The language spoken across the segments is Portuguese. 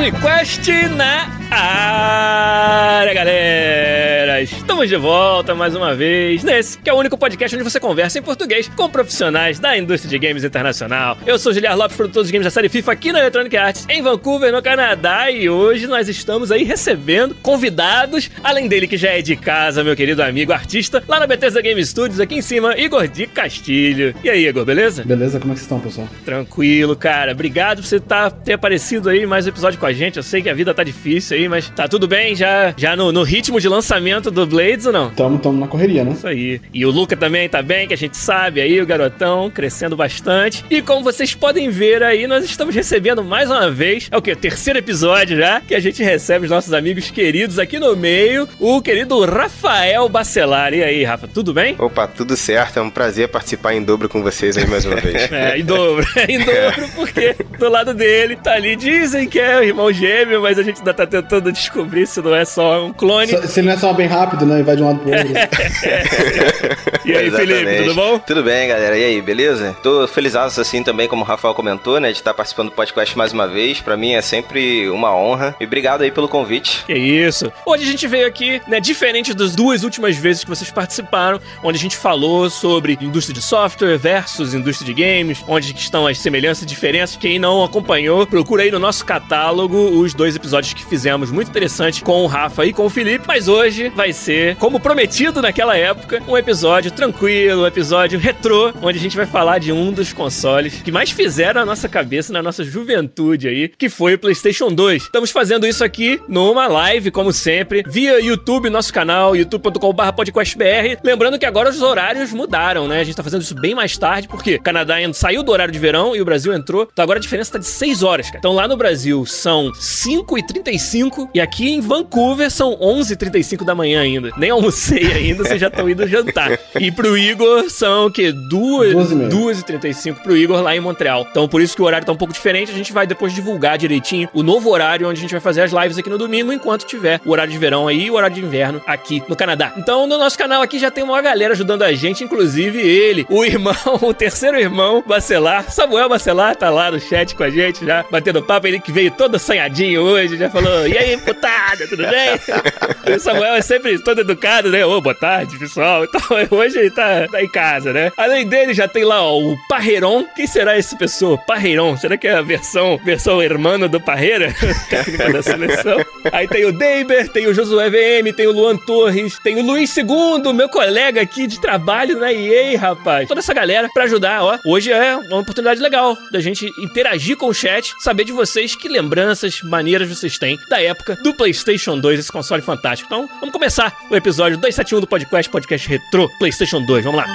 Podcast na área, galera! Estamos de volta mais uma vez nesse, que é o único podcast onde você conversa em português com profissionais da indústria de games internacional. Eu sou Giliar Lopes, produtor dos games da série FIFA aqui na Electronic Arts, em Vancouver, no Canadá, e hoje nós estamos aí recebendo convidados, além dele que já é de casa, meu querido amigo artista, lá na Bethesda Game Studios, aqui em cima, Igor de Castilho. E aí, Igor, beleza? Beleza, como é que vocês estão, pessoal? Tranquilo, cara. Obrigado por você tá, ter aparecido aí mais um episódio com a gente. Eu sei que a vida tá difícil aí, mas tá tudo bem já, já no, no ritmo de lançamento do Blades ou não? Tamo, tamo na correria, né? Isso aí. E o Luca também tá bem, que a gente sabe aí, o garotão crescendo bastante. E como vocês podem ver aí, nós estamos recebendo mais uma vez, é o que? Terceiro episódio já, que a gente recebe os nossos amigos queridos aqui no meio, o querido Rafael Bacelar. E aí, Rafa, tudo bem? Opa, tudo certo. É um prazer participar em dobro com vocês aí mais uma vez. É, em dobro. em dobro, porque do lado dele tá ali, dizem que é o irmão gêmeo, mas a gente ainda tá tentando descobrir se não é só um clone. Se, se ele não é só bem rápido, né? E vai de um lado pro outro. E aí, Felipe, Exatamente. tudo bom? Tudo bem, galera. E aí, beleza? Tô feliz assim também, como o Rafael comentou, né, de estar participando do podcast mais uma vez. Pra mim é sempre uma honra. E obrigado aí pelo convite. Que isso. Hoje a gente veio aqui, né, diferente das duas últimas vezes que vocês participaram, onde a gente falou sobre indústria de software versus indústria de games, onde estão as semelhanças e diferenças. Quem não acompanhou, procura aí no nosso catálogo os dois episódios que fizemos, muito interessante, com o Rafa e com o Felipe. Mas hoje vai ser, como prometido naquela época, um episódio tranquilo, um episódio retrô, onde a gente vai falar de um dos consoles que mais fizeram a nossa cabeça na nossa juventude aí, que foi o PlayStation 2. Estamos fazendo isso aqui numa live, como sempre, via YouTube, nosso canal, youtube.com.br podcastbr. Lembrando que agora os horários mudaram, né? A gente tá fazendo isso bem mais tarde, porque o Canadá saiu do horário de verão e o Brasil entrou. Então agora a diferença tá de 6 horas, cara. Então lá no Brasil são 5h35 e aqui em Vancouver são 11h35 da manhã ainda. Nem almocei ainda, vocês já estão indo jantar. E pro Igor são o quê? Duas e meia. 2h35 pro Igor lá em Montreal. Então por isso que o horário tá um pouco diferente. A gente vai depois divulgar direitinho o novo horário onde a gente vai fazer as lives aqui no domingo, enquanto tiver o horário de verão aí e o horário de inverno aqui no Canadá. Então no nosso canal aqui já tem uma galera ajudando a gente, inclusive ele, o irmão, o terceiro irmão, Bacelar. Samuel Bacelar tá lá no chat com a gente já, batendo papo. Ele que veio todo assanhadinho hoje, já falou: E aí, putada, tudo bem? o Samuel é sempre todo educado, né? Ô, boa tarde, pessoal. Então hoje ele tá, tá em casa, né? Além dele, já tem lá ó, o Parreiron. Quem será esse pessoa? Parreiron. Será que é a versão, versão hermano do Parreira? Da seleção. Aí tem o Deiber, tem o Josué VM, tem o Luan Torres, tem o Luiz II, meu colega aqui de trabalho na EA, rapaz. Toda essa galera pra ajudar, ó. Hoje é uma oportunidade legal da gente interagir com o chat, saber de vocês que lembranças maneiras vocês têm da época do PlayStation 2, esse console fantástico. Então, vamos começar o episódio 271 do podcast, podcast Retro PlayStation 2. Vamos lá.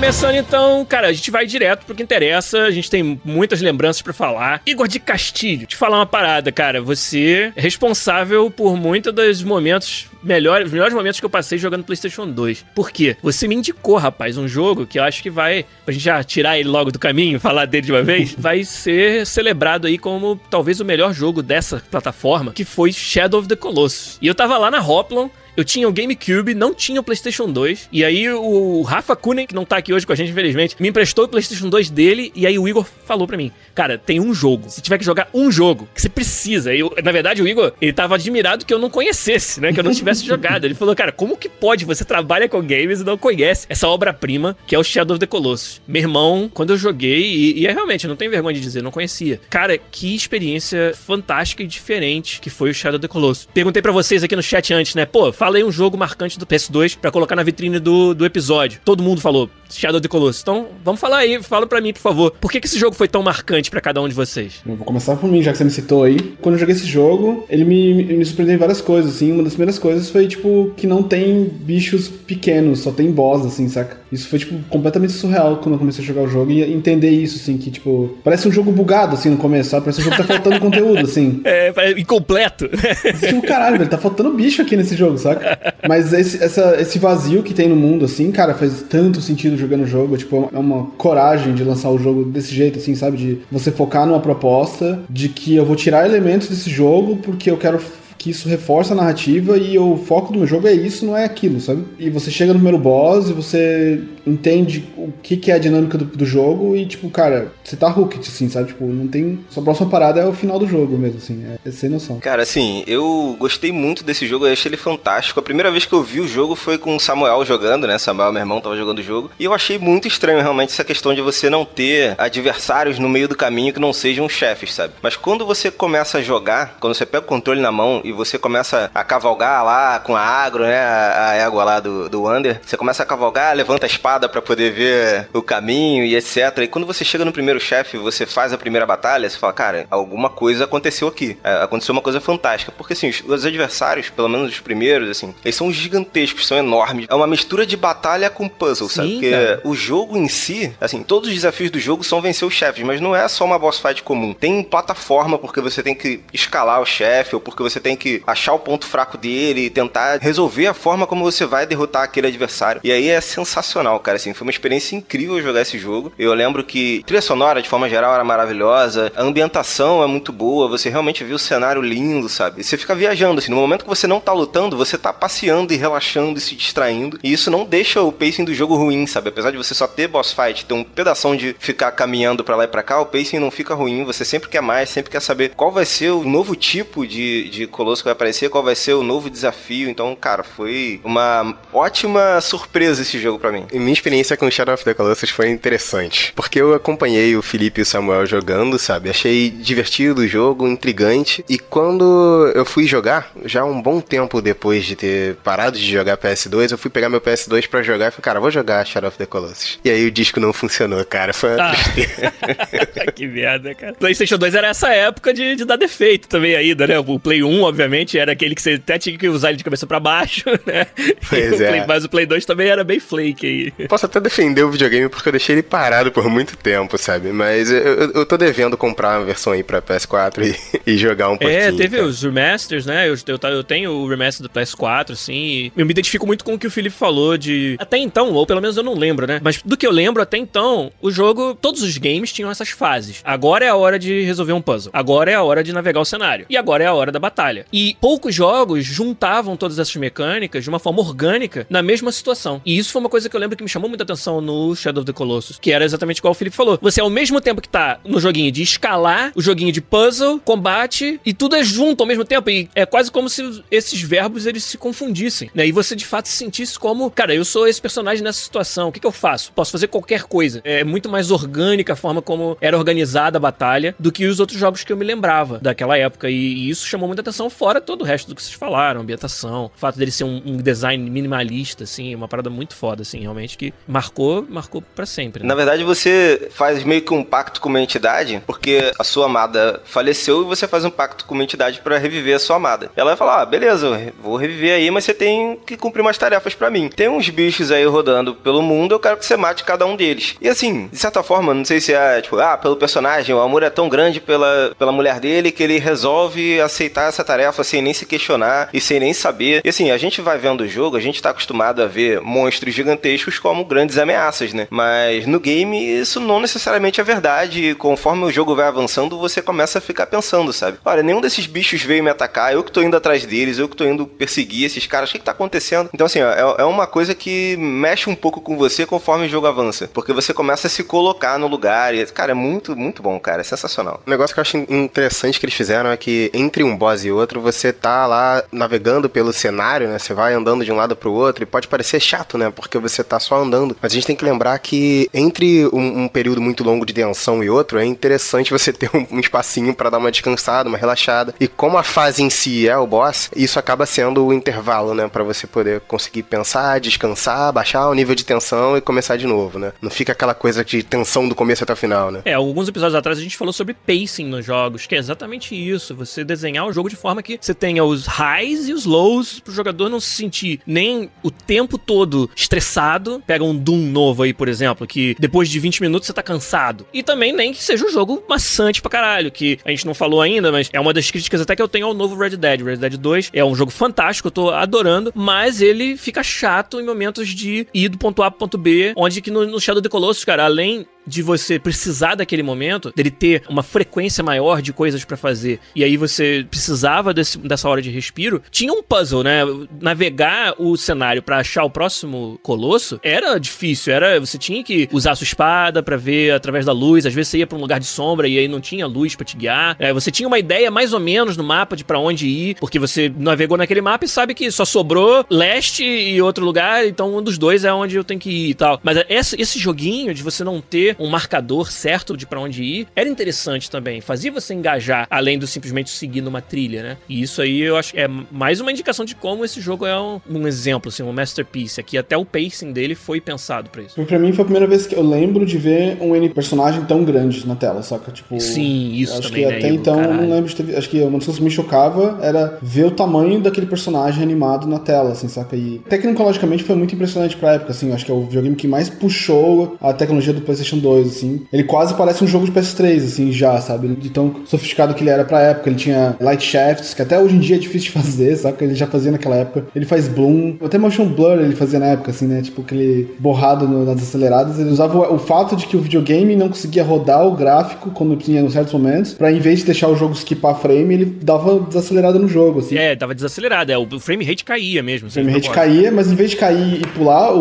Começando então, cara, a gente vai direto pro que interessa. A gente tem muitas lembranças pra falar. Igor de Castilho, te falar uma parada, cara. Você é responsável por muitos dos momentos melhores, os melhores momentos que eu passei jogando PlayStation 2. Por quê? Você me indicou, rapaz, um jogo que eu acho que vai, pra gente já tirar ele logo do caminho, falar dele de uma vez, vai ser celebrado aí como talvez o melhor jogo dessa plataforma, que foi Shadow of the Colossus. E eu tava lá na Hoplon, eu tinha o GameCube, não tinha o PlayStation 2. E aí o Rafa Kunen, que não tá aqui hoje com a gente, infelizmente, me emprestou o PlayStation 2 dele. E aí o Igor falou pra mim: Cara, tem um jogo. Se tiver que jogar um jogo que você precisa. Eu, na verdade, o Igor, ele tava admirado que eu não conhecesse, né? Que eu não tivesse jogado. Ele falou: Cara, como que pode? Você trabalha com games e não conhece essa obra-prima que é o Shadow of the Colossus. Meu irmão, quando eu joguei, e, e é realmente, não tenho vergonha de dizer, não conhecia. Cara, que experiência fantástica e diferente que foi o Shadow of the Colossus. Perguntei pra vocês aqui no chat antes, né? Pô, fala aí um jogo marcante do PS2 pra colocar na vitrine do, do episódio. Todo mundo falou Shadow of the Colossus. Então, vamos falar aí, fala pra mim, por favor. Por que, que esse jogo foi tão marcante pra cada um de vocês? Eu vou começar por mim, já que você me citou aí. Quando eu joguei esse jogo, ele me, me surpreendeu em várias coisas, assim. Uma das primeiras coisas foi, tipo, que não tem bichos pequenos, só tem boss, assim, saca? Isso foi, tipo, completamente surreal quando eu comecei a jogar o jogo e entender isso, assim, que, tipo, parece um jogo bugado, assim, no começo, sabe? Parece um jogo que tá faltando conteúdo, assim. É, é incompleto. Tipo, caralho, velho, tá faltando bicho aqui nesse jogo, saca? Mas esse, essa, esse vazio que tem no mundo, assim, cara, faz tanto sentido jogando o jogo. Tipo, é uma coragem de lançar o jogo desse jeito, assim, sabe? De você focar numa proposta de que eu vou tirar elementos desse jogo porque eu quero que isso reforça a narrativa e o foco do meu jogo é isso, não é aquilo, sabe? E você chega no primeiro boss e você entende o que, que é a dinâmica do, do jogo e, tipo, cara, você tá hooked, assim, sabe? Tipo, não tem. Sua próxima parada é o final do jogo mesmo, assim, é, é sem noção. Cara, assim, eu gostei muito desse jogo, eu achei ele fantástico. A primeira vez que eu vi o jogo foi com o Samuel jogando, né? Samuel, meu irmão, tava jogando o jogo. E eu achei muito estranho, realmente, essa questão de você não ter adversários no meio do caminho que não sejam chefes, sabe? Mas quando você começa a jogar, quando você pega o controle na mão e você começa a cavalgar lá com a agro, né? A égua lá do, do Wander. Você começa a cavalgar, levanta a espada para poder ver o caminho e etc. E quando você chega no primeiro chefe, você faz a primeira batalha, você fala, cara, alguma coisa aconteceu aqui. É, aconteceu uma coisa fantástica. Porque assim, os, os adversários, pelo menos os primeiros, assim, eles são gigantescos, são enormes. É uma mistura de batalha com puzzle, Sim, sabe? Porque cara. o jogo em si, assim, todos os desafios do jogo são vencer os chefes, mas não é só uma boss fight comum. Tem plataforma porque você tem que escalar o chefe ou porque você tem que achar o ponto fraco dele e tentar resolver a forma como você vai derrotar aquele adversário. E aí é sensacional, cara, assim, foi uma experiência incrível jogar esse jogo. Eu lembro que a trilha sonora, de forma geral, era maravilhosa, a ambientação é muito boa, você realmente viu o cenário lindo, sabe? Você fica viajando, assim, no momento que você não tá lutando, você tá passeando e relaxando e se distraindo, e isso não deixa o pacing do jogo ruim, sabe? Apesar de você só ter boss fight, ter um pedação de ficar caminhando pra lá e pra cá, o pacing não fica ruim, você sempre quer mais, sempre quer saber qual vai ser o novo tipo de, de colosso que vai aparecer, qual vai ser o novo desafio. Então, cara, foi uma ótima surpresa esse jogo pra mim. E minha experiência com Shadow of the Colossus foi interessante, porque eu acompanhei o Felipe e o Samuel jogando, sabe? Achei divertido o jogo, intrigante, e quando eu fui jogar, já um bom tempo depois de ter parado de jogar PS2, eu fui pegar meu PS2 pra jogar e falei, cara, vou jogar Shadow of the Colossus. E aí o disco não funcionou, cara, foi uma Ah. tristeza. que merda, cara. PlayStation 2 era essa época de, de dar defeito também ainda, né? O Play 1, obviamente, era aquele que você até tinha que usar ele de cabeça pra baixo, né? Pois é. Play- mas o Play 2 também era bem flake aí. Posso até defender o videogame porque eu deixei ele parado por muito tempo, sabe? Mas eu, eu, eu tô devendo comprar uma versão aí pra PS4 e, e jogar um pouquinho. É, teve cara. os remasters, né? Eu, eu, eu tenho o remaster do PS4, assim, e eu me identifico muito com o que o Felipe falou de... Até então, ou pelo menos eu não lembro, né? Mas do que eu lembro até então, o jogo, todos os games tinham essas fases. Agora é a hora de resolver um puzzle. Agora é a hora de navegar o cenário. E agora é a hora da batalha. E poucos jogos juntavam todas essas mecânicas de uma forma orgânica na mesma situação. E isso foi uma coisa que eu lembro que me chamou muita atenção no Shadow of the Colossus, que era exatamente igual o Felipe falou. Você, ao mesmo tempo que tá no joguinho de escalar, o joguinho de puzzle, combate, e tudo é junto ao mesmo tempo. E é quase como se esses verbos eles se confundissem, né? E você de fato se sentisse como, cara, eu sou esse personagem nessa situação, o que, que eu faço? Posso fazer qualquer coisa. É muito mais orgânica a forma como era organizada a batalha do que os outros jogos que eu me lembrava daquela época. E, e isso chamou muita atenção, fora todo o resto do que vocês falaram, ambientação, o fato dele ser um, um design minimalista, assim, uma parada muito foda, assim, realmente, que marcou, marcou pra sempre. né? Na verdade, você faz meio que um pacto com uma entidade, porque a sua amada faleceu e você faz um pacto com uma entidade pra reviver a sua amada. Ela vai falar: ah, beleza, vou reviver aí, mas você tem que cumprir umas tarefas pra mim. Tem uns bichos aí rodando pelo mundo, eu quero que você mate cada um deles. E assim, de certa forma, não sei se é tipo, ah, pelo personagem, o amor é tão grande pela, pela mulher dele que ele resolve aceitar essa tarefa sem nem se questionar e sem nem saber. E assim, a gente vai vendo o jogo, a gente tá acostumado a ver monstros gigantescos como grandes ameaças, né? Mas no game isso não necessariamente é verdade. E conforme o jogo vai avançando, você começa a ficar pensando, sabe? Olha, nenhum desses bichos veio me atacar, eu que tô indo atrás deles, eu que tô indo perseguir esses caras, o que, que tá acontecendo? Então, assim, ó, é, é uma coisa que mexe um pouco com você conforme o jogo avança. Porque você começa a se colocar no lugar. E, cara, é muito, muito bom, cara. É sensacional. Um negócio que eu acho interessante que eles fizeram é que entre um boss e outro, você tá lá navegando pelo cenário, né? Você vai andando de um lado pro outro e pode parecer chato, né? Porque você tá só andando. Mas a gente tem que lembrar que entre um, um período muito longo de tensão e outro, é interessante você ter um, um espacinho pra dar uma descansada, uma relaxada. E como a fase em si é o boss, isso acaba sendo o intervalo, né? Pra você poder conseguir pensar, descansar, baixar o nível de tensão e começar de novo, né? Não fica aquela coisa de tensão do começo até o final, né? É, alguns episódios atrás a gente falou sobre pacing nos jogos, que é exatamente isso. Você desenhar o jogo de forma forma que você tenha os highs e os lows pro jogador não se sentir nem o tempo todo estressado. Pega um Doom novo aí, por exemplo, que depois de 20 minutos você tá cansado. E também nem que seja um jogo maçante pra caralho, que a gente não falou ainda, mas é uma das críticas até que eu tenho ao novo Red Dead. Red Dead 2 é um jogo fantástico, eu tô adorando, mas ele fica chato em momentos de ir do ponto A pro ponto B, onde que no, no Shadow of the Colossus, cara, além de você precisar daquele momento, dele ter uma frequência maior de coisas para fazer, e aí você precisava desse, dessa hora de respiro, tinha um puzzle, né? Navegar o cenário para achar o próximo colosso era difícil, era você tinha que usar a sua espada para ver através da luz, às vezes você ia para um lugar de sombra e aí não tinha luz para te guiar. É, você tinha uma ideia mais ou menos no mapa de para onde ir, porque você navegou naquele mapa e sabe que só sobrou leste e outro lugar, então um dos dois é onde eu tenho que ir e tal. Mas esse, esse joguinho de você não ter um marcador certo de para onde ir, era interessante também. Fazia você engajar, além do simplesmente seguir numa trilha, né? E isso aí eu acho que é mais uma indicação de como esse jogo é um, um exemplo, assim, um masterpiece. Aqui até o pacing dele foi pensado para isso. Pra mim foi a primeira vez que eu lembro de ver um personagem tão grande na tela, saca? Tipo, Sim, isso acho também, que né, até então eu não lembro de ter, acho que uma das coisas que me chocava era ver o tamanho daquele personagem animado na tela, assim, saca? E tecnologicamente foi muito impressionante pra época, assim, acho que é o videogame que mais puxou a tecnologia do PlayStation 2, assim. Ele quase parece um jogo de PS3, assim, já, sabe? De tão sofisticado que ele era pra época. Ele tinha light shafts, que até hoje em dia é difícil de fazer, saca? Ele já fazia naquela época. Ele faz bloom, até motion blur ele fazia na época, assim, né? Tipo aquele borrado no- nas aceleradas. Ele usava o, o fato de que o videogame não conseguia rodar o gráfico quando tinha em certos momentos, pra em vez de deixar o jogo skipar frame, ele dava desacelerada no jogo, assim. É, tava desacelerado, é, o frame rate caía mesmo. O frame rate caía, mas em vez de cair e pular, o,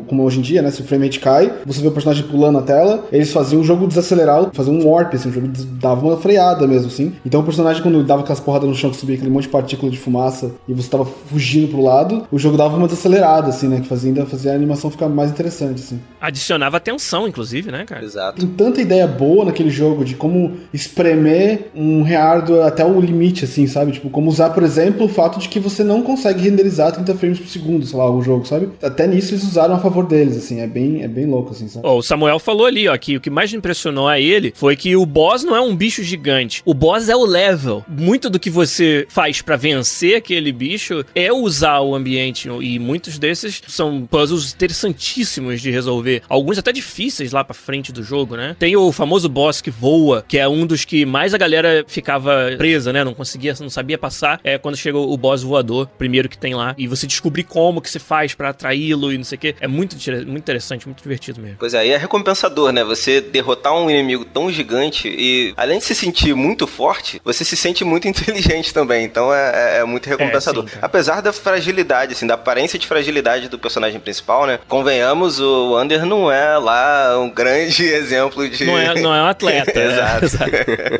o- como hoje em dia, né? Se o frame rate cai, você vê o personagem pulando tela, eles faziam o jogo desacelerar, faziam um warp, assim, o jogo dava uma freada mesmo, assim. Então o personagem, quando dava aquelas porradas no chão que subia aquele monte de partícula de fumaça e você tava fugindo pro lado, o jogo dava uma desacelerada, assim, né? Que fazia, ainda fazia a animação ficar mais interessante, assim. Adicionava tensão, inclusive, né, cara? Exato. Tem tanta ideia boa naquele jogo de como espremer um hardware até o limite, assim, sabe? Tipo, como usar, por exemplo, o fato de que você não consegue renderizar 30 frames por segundo, sei lá, o jogo, sabe? Até nisso eles usaram a favor deles, assim, é bem, é bem louco, assim, sabe? Ó, o Samuel falou ali, ó, que o que mais impressionou a ele foi que o boss não é um bicho gigante. O boss é o level. Muito do que você faz pra vencer aquele bicho é usar o ambiente. E muitos desses são puzzles interessantíssimos de resolver. Alguns até difíceis lá pra frente do jogo, né? Tem o famoso boss que voa, que é um dos que mais a galera ficava presa, né? Não conseguia, não sabia passar. É quando chega o boss voador, primeiro que tem lá. E você descobrir como que se faz pra atraí-lo e não sei o quê. É muito, muito interessante, muito divertido mesmo. Pois é, e é recompensador, né? Você derrotar um inimigo tão gigante e, além de se sentir muito forte, você se sente muito inteligente também. Então é, é- é muito recompensador. sim, cara. Apesar da fragilidade, assim, da aparência de fragilidade do personagem principal, né? Convenhamos, o Wander não é lá um grande exemplo de. Não é, não é um atleta. né? Exato.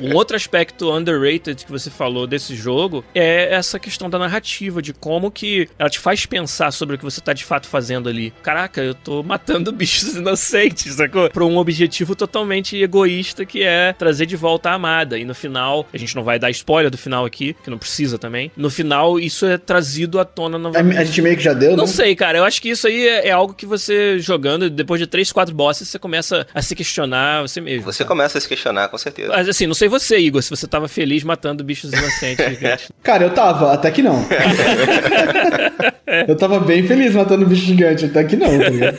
Um outro aspecto underrated que você falou desse jogo é essa questão da narrativa, de como que ela te faz pensar sobre o que você tá de fato fazendo ali. Caraca, eu tô matando bichos inocentes, sacou? Pra um objetivo totalmente egoísta que é trazer de volta a amada. E no final, a gente não vai dar spoiler do final aqui, que não precisa também. No final, isso é trazido à tona novamente. A, a gente meio que já deu, Não né? sei, cara. Eu acho que isso aí é, é algo que você jogando, depois de três, quatro bosses, você começa a se questionar você mesmo. Você sabe? começa a se questionar, com certeza. Mas assim, não sei você, Igor, se você tava feliz matando bichos inocentes. Cara, eu tava, até que não. eu tava bem feliz matando bicho gigante, até que não, tá ligado?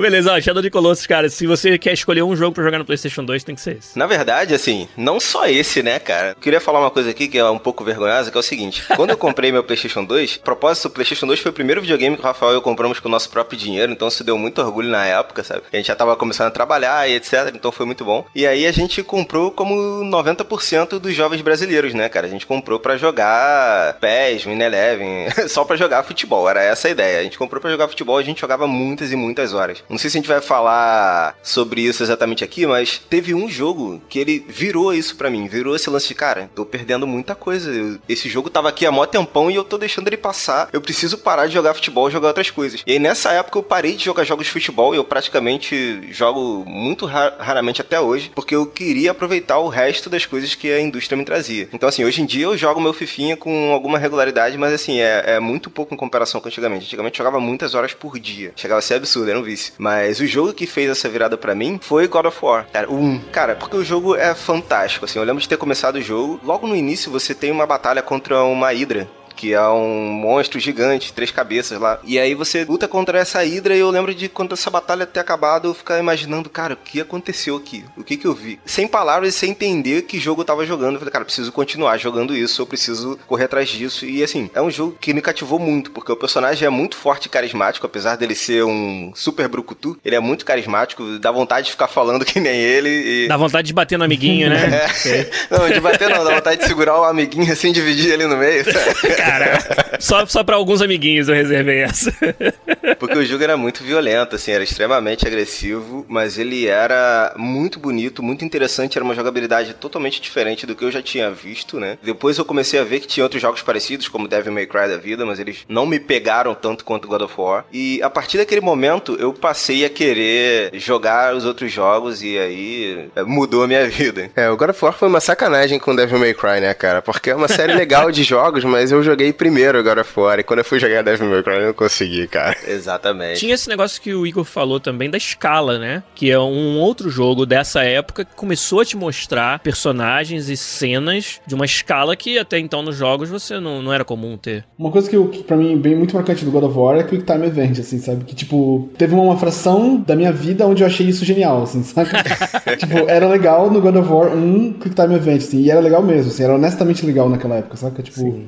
Beleza, ó, Shadow the Colossus, cara, se você quer escolher um jogo pra jogar no PlayStation 2, tem que ser esse. Na verdade, assim, não só esse, né, cara? Eu queria falar uma coisa aqui que é um pouco vergonhosa, que é o seguinte. Quando eu comprei meu PlayStation 2, a propósito, o PlayStation 2 foi o primeiro videogame que o Rafael e eu compramos com o nosso próprio dinheiro, então isso deu muito orgulho na época, sabe? A gente já tava começando a trabalhar e etc, então foi muito bom. E aí a gente comprou como 90% dos jovens brasileiros, né, cara? A gente comprou pra jogar PES, Win Eleven, só pra jogar futebol, era essa a ideia. A gente comprou pra jogar futebol, a gente jogava muitas e muitas horas. Não sei se a gente vai falar sobre isso exatamente aqui, mas teve um jogo que ele virou isso pra mim, virou esse lance de, cara, tô perdendo muita coisa. Eu- esse jogo tava aqui há mó tempão e eu tô deixando ele passar. Eu preciso parar de jogar futebol e jogar outras coisas. E aí nessa época eu parei de jogar jogos de futebol e eu praticamente jogo muito ra- raramente até hoje, porque eu queria aproveitar o resto das coisas que a indústria me trazia. Então assim, hoje em dia eu jogo meu fifinha com alguma regularidade, mas assim, é, é muito pouco em comparação com antigamente. Antigamente eu jogava muitas horas por dia. Chegava a ser absurdo, era um vício. Mas o jogo que fez essa virada pra mim foi God of War. Cara, um. Cara, porque o jogo é fantástico, assim. Eu lembro de ter começado o jogo. Logo no início você tem uma batalha contra uma Hydra que é um monstro gigante, três cabeças lá. E aí você luta contra essa hidra e eu lembro de quando essa batalha ter acabado, eu ficar imaginando, cara, o que aconteceu aqui? O que que eu vi? Sem palavras e sem entender que jogo eu tava jogando. Eu falei, cara, preciso continuar jogando isso, eu preciso correr atrás disso. E assim, é um jogo que me cativou muito, porque o personagem é muito forte e carismático, apesar dele ser um super brucutu, ele é muito carismático, dá vontade de ficar falando que nem ele. E... Dá vontade de bater no amiguinho, né? É. Não, de bater não, dá vontade de segurar o amiguinho assim, dividir ele no meio. Sabe? Cara, só, só pra alguns amiguinhos eu reservei essa. Porque o jogo era muito violento, assim, era extremamente agressivo, mas ele era muito bonito, muito interessante, era uma jogabilidade totalmente diferente do que eu já tinha visto, né? Depois eu comecei a ver que tinha outros jogos parecidos, como Devil May Cry da vida, mas eles não me pegaram tanto quanto God of War. E a partir daquele momento eu passei a querer jogar os outros jogos e aí é, mudou a minha vida. É, o God of War foi uma sacanagem com Devil May Cry, né, cara? Porque é uma série legal de jogos, mas eu joguei primeiro God of War. E quando eu fui jogar Devil May Cry, eu não consegui, cara. Exatamente. Tinha esse negócio que o Igor falou também da escala, né? Que é um outro jogo dessa época que começou a te mostrar personagens e cenas de uma escala que até então nos jogos você não, não era comum ter. Uma coisa que, eu, que pra mim bem muito marcante do God of War é Quick Time Event, assim, sabe? Que, tipo, teve uma, uma fração da minha vida onde eu achei isso genial, assim, sabe? tipo, era legal no God of War um Quick Time Event, assim, e era legal mesmo, assim, era honestamente legal naquela época, saca? Tipo... Sim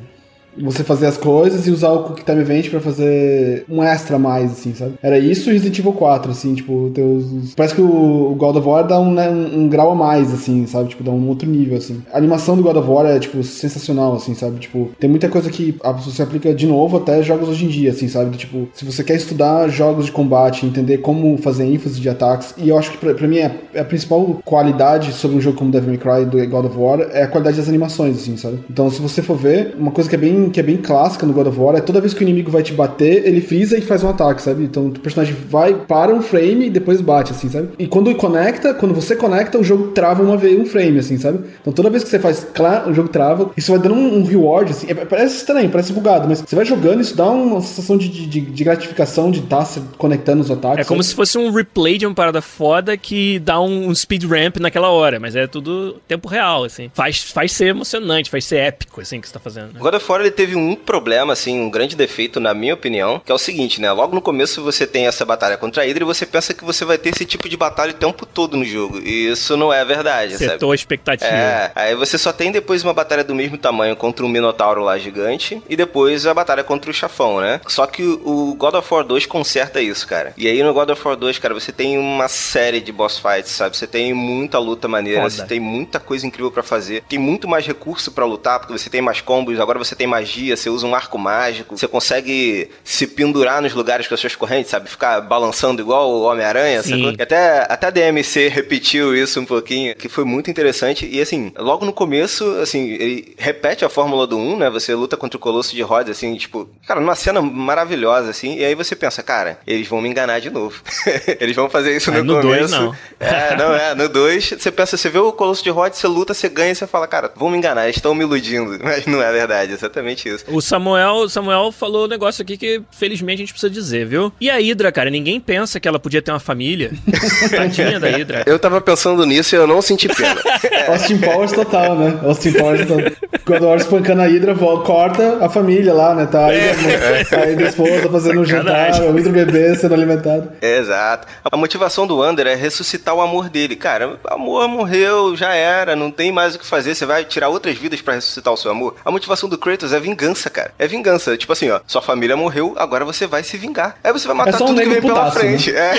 você fazer as coisas e usar o Quick Time Event pra fazer um extra a mais, assim, sabe? Era isso e Resident Evil 4, assim, tipo, teus... parece que o God of War dá um, né, um, um, grau a mais, assim, sabe? Tipo, dá um outro nível, assim. A animação do God of War é, tipo, sensacional, assim, sabe? Tipo, tem muita coisa que você aplica de novo até jogos hoje em dia, assim, sabe? Tipo, se você quer estudar jogos de combate, entender como fazer ênfase de ataques, e eu acho que pra, pra mim é, é a principal qualidade sobre um jogo como Devil May Cry do God of War é a qualidade das animações, assim, sabe? Então, se você for ver, uma coisa que é bem que é bem clássica no God of War é toda vez que o inimigo vai te bater, ele frisa e faz um ataque, sabe? Então o personagem vai, para um frame e depois bate, assim, sabe? E quando conecta, quando você conecta, o jogo trava uma vez um frame, assim, sabe? Então toda vez que você faz clá, o jogo trava. Isso vai dando um, um reward, assim. É, parece estranho, parece bugado, mas você vai jogando, isso dá uma sensação de, de, de gratificação de estar tá se conectando os ataques. É como se fosse um replay de uma parada foda que dá um speed ramp naquela hora, mas é tudo tempo real, assim. Faz, faz ser emocionante, faz ser épico, assim, que você tá fazendo. Né? God of War ele teve um problema, assim, um grande defeito, na minha opinião, que é o seguinte, né? Logo no começo você tem essa batalha contra a Hydra e você pensa que você vai ter esse tipo de batalha o tempo todo no jogo. E isso não é verdade, Setou sabe? a expectativa. É, aí você só tem depois uma batalha do mesmo tamanho contra um Minotauro lá gigante e depois a batalha contra o chafão, né? Só que o God of War 2 conserta isso, cara. E aí no God of War 2, cara, você tem uma série de boss fights, sabe? Você tem muita luta maneira, Foda. você tem muita coisa incrível para fazer, tem muito mais recurso para lutar, porque você tem mais combos, agora você tem magia, você usa um arco mágico, você consegue se pendurar nos lugares com as suas correntes, sabe? Ficar balançando igual o Homem-Aranha, sacou? Até, até a DMC repetiu isso um pouquinho, que foi muito interessante. E assim, logo no começo, assim, ele repete a fórmula do 1, né? Você luta contra o Colosso de Rhodes, assim, tipo, cara, numa cena maravilhosa, assim, e aí você pensa, cara, eles vão me enganar de novo. eles vão fazer isso no, no começo. Dois, não. É, não é. No 2, você pensa, você vê o Colosso de Rhodes, você luta, você ganha, você fala, cara, vão me enganar, eles estão me iludindo. Mas não é verdade, exatamente isso. O Samuel, Samuel falou um negócio aqui que felizmente a gente precisa dizer, viu? E a Hydra, cara, ninguém pensa que ela podia ter uma família. Tadinha da Hydra. Eu tava pensando nisso e eu não senti pena. Austin Powers total, né? Austin Powers total. Quando o espancando a Hydra, corta a família lá, né? Tá aí, é. a esposa fazendo um jantar, o Hydra bebê sendo alimentado. Exato. A motivação do Wander é ressuscitar o amor dele. Cara, o amor morreu, já era, não tem mais o que fazer. Você vai tirar outras vidas para ressuscitar o seu amor. A motivação do Kratos é vingança, cara. É vingança. Tipo assim, ó, sua família morreu, agora você vai se vingar. Aí você vai matar é tudo um que vem pela frente. Né? É.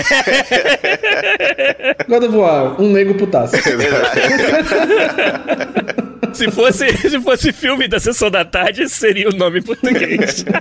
God of War, um nego putaço. Se fosse, se fosse filme da sessão da tarde, seria o nome em português.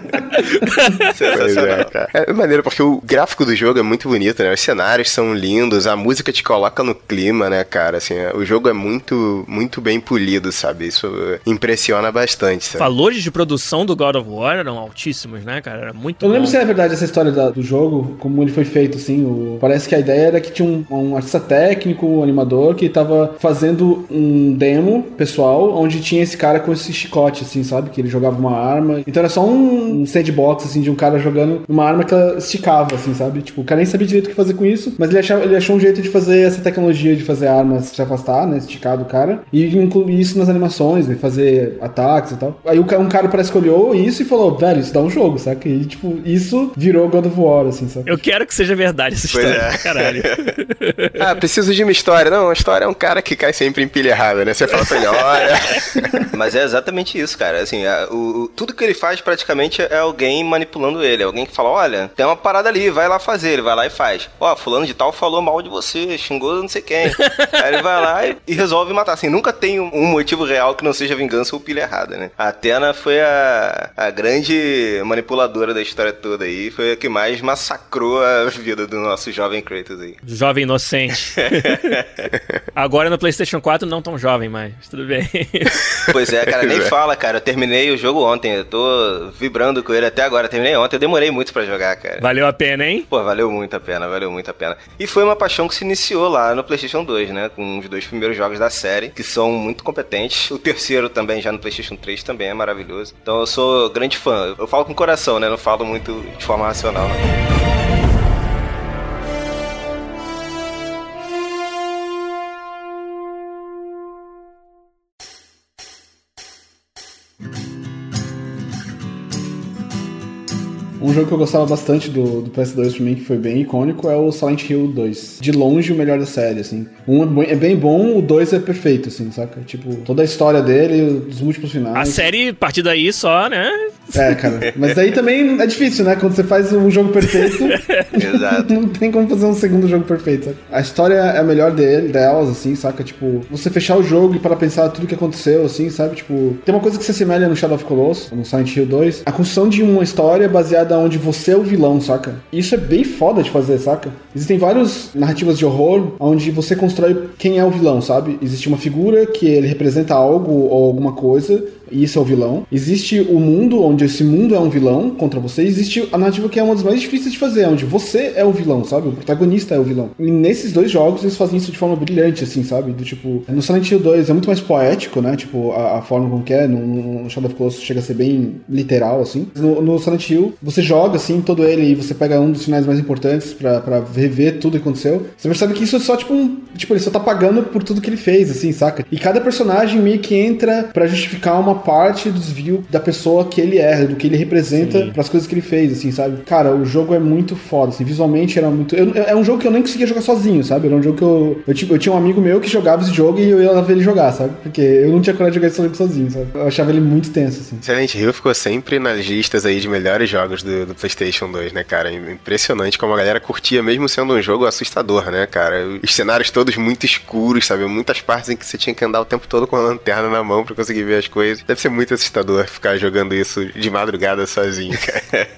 é. É maneiro porque o gráfico do jogo é muito bonito, né? Os cenários são lindos, a música te coloca no clima, né, cara? Assim, é, o jogo é muito, muito bem polido, sabe? Isso impressiona bastante, sabe? Valores de produção do God of War eram altíssimos, né, cara? Era muito Eu lembro se é verdade essa história da, do jogo, como ele foi feito, assim. O... Parece que a ideia era que tinha um, um artista técnico, um animador, que tava fazendo um demo pessoal onde tinha esse cara com esse chicote, assim, sabe? Que ele jogava uma arma. Então era só um, sandbox, assim, de um cara jogando uma arma que ela esticava, assim, sabe? Tipo, o cara nem sabia direito o que fazer com isso, mas ele, achava, ele achou um jeito de fazer essa tecnologia de fazer armas se afastar, né? Esticar do cara. E incluir isso nas animações, né? Fazer ataques e tal. Aí um cara parece que olhou isso e falou, velho, isso dá um jogo, saca? E, tipo, isso virou God of War, assim, sabe? Eu quero que seja verdade essa Pois história. é. Caralho. Ah, preciso de uma história. Não, a história é um cara que cai sempre em pilha errada, né? Você fala pra ele, olha. Mas é exatamente isso, cara. Assim, a- o, o- tudo que ele faz praticamente é alguém manipulando ele. Alguém que fala, olha, tem uma parada ali, vai lá fazer. Ele vai lá e faz. Ó, fulano de tal falou mal de você, xingou não sei quem. Aí ele vai lá e, e resolve matar. Assim, nunca tem um, um motivo real que não seja vingança ou pilha errada, né? A Atena foi a, a grande manipuladora da história toda aí. Foi a que mais massacrou a vida do nosso jovem Kratos aí. Jovem inocente. Agora no PlayStation 4 não tão jovem mais. Tudo bem. Pois é, cara, nem fala, cara. Eu terminei o jogo ontem. Eu tô vibrando com ele até agora. Terminei ontem. Eu demorei muito pra jogar, cara. Valeu a pena, hein? Pô, valeu muito a pena, valeu muito a pena. E foi uma paixão que se iniciou lá no PlayStation 2, né? Com os dois primeiros jogos da série, que são muito competentes. O terceiro também, já no PlayStation 3, também é maravilhoso. Então eu sou grande fã. Eu falo com coração, né? Não falo muito de forma racional, não. Um jogo que eu gostava bastante do, do PS2 pra mim, que foi bem icônico, é o Silent Hill 2. De longe, o melhor da série, assim. Um é bem- é bom, o dois é perfeito, assim, saca? Tipo, toda a história dele, os múltiplos finais. A série, a partir daí só, né? É, cara. Mas aí também é difícil, né? Quando você faz um jogo perfeito, Exato. não tem como fazer um segundo jogo perfeito. saca? A história é a melhor dele, delas, assim, saca? Tipo, você fechar o jogo e para pensar tudo que aconteceu, assim, sabe? Tipo, tem uma coisa que se assemelha no Shadow of Colossus, no Silent Hill 2, a construção de uma história baseada onde você é o vilão, saca? Isso é bem foda de fazer, saca? Existem várias narrativas de horror onde você constrói quem é o vilão, sabe? Existe uma figura que ele representa algo ou alguma coisa, isso é o vilão. Existe o mundo, onde esse mundo é um vilão contra você. Existe a narrativa que é uma das mais difíceis de fazer, onde você é o vilão, sabe? O protagonista é o vilão. E nesses dois jogos eles fazem isso de forma brilhante, assim, sabe? Do tipo, no Silent Hill 2 é muito mais poético, né? Tipo, a, a forma como que é. No, no Shadow of Colossus chega a ser bem literal, assim. No, no Silent Hill, você joga, assim, todo ele e você pega um dos finais mais importantes pra rever tudo que aconteceu. Você percebe que isso é só, tipo, um. Tipo, ele só tá pagando por tudo que ele fez, assim, saca? E cada personagem meio que entra pra justificar uma parte do desvio da pessoa que ele é, do que ele representa pras coisas que ele fez, assim, sabe? Cara, o jogo é muito foda, assim, visualmente era muito. eu- é um jogo que eu nem conseguia jogar sozinho, sabe? Era um jogo que eu. Eu, tipo, eu tinha um amigo meu que jogava esse jogo e eu ia lá ver ele jogar, sabe? Porque eu não tinha coragem de jogar esse jogo sozinho, sabe? Eu achava ele muito tenso, assim. Silent Hill ficou sempre nas listas aí de melhores jogos do, do PlayStation 2, né, cara? Impressionante como a galera curtia, mesmo sendo um jogo assustador, né, cara? Os cenários todos muito escuros, sabe? Muitas partes em que você tinha que andar o tempo todo com a lanterna na mão pra conseguir ver as coisas. Deve ser muito assustador ficar jogando isso de madrugada sozinho, cara.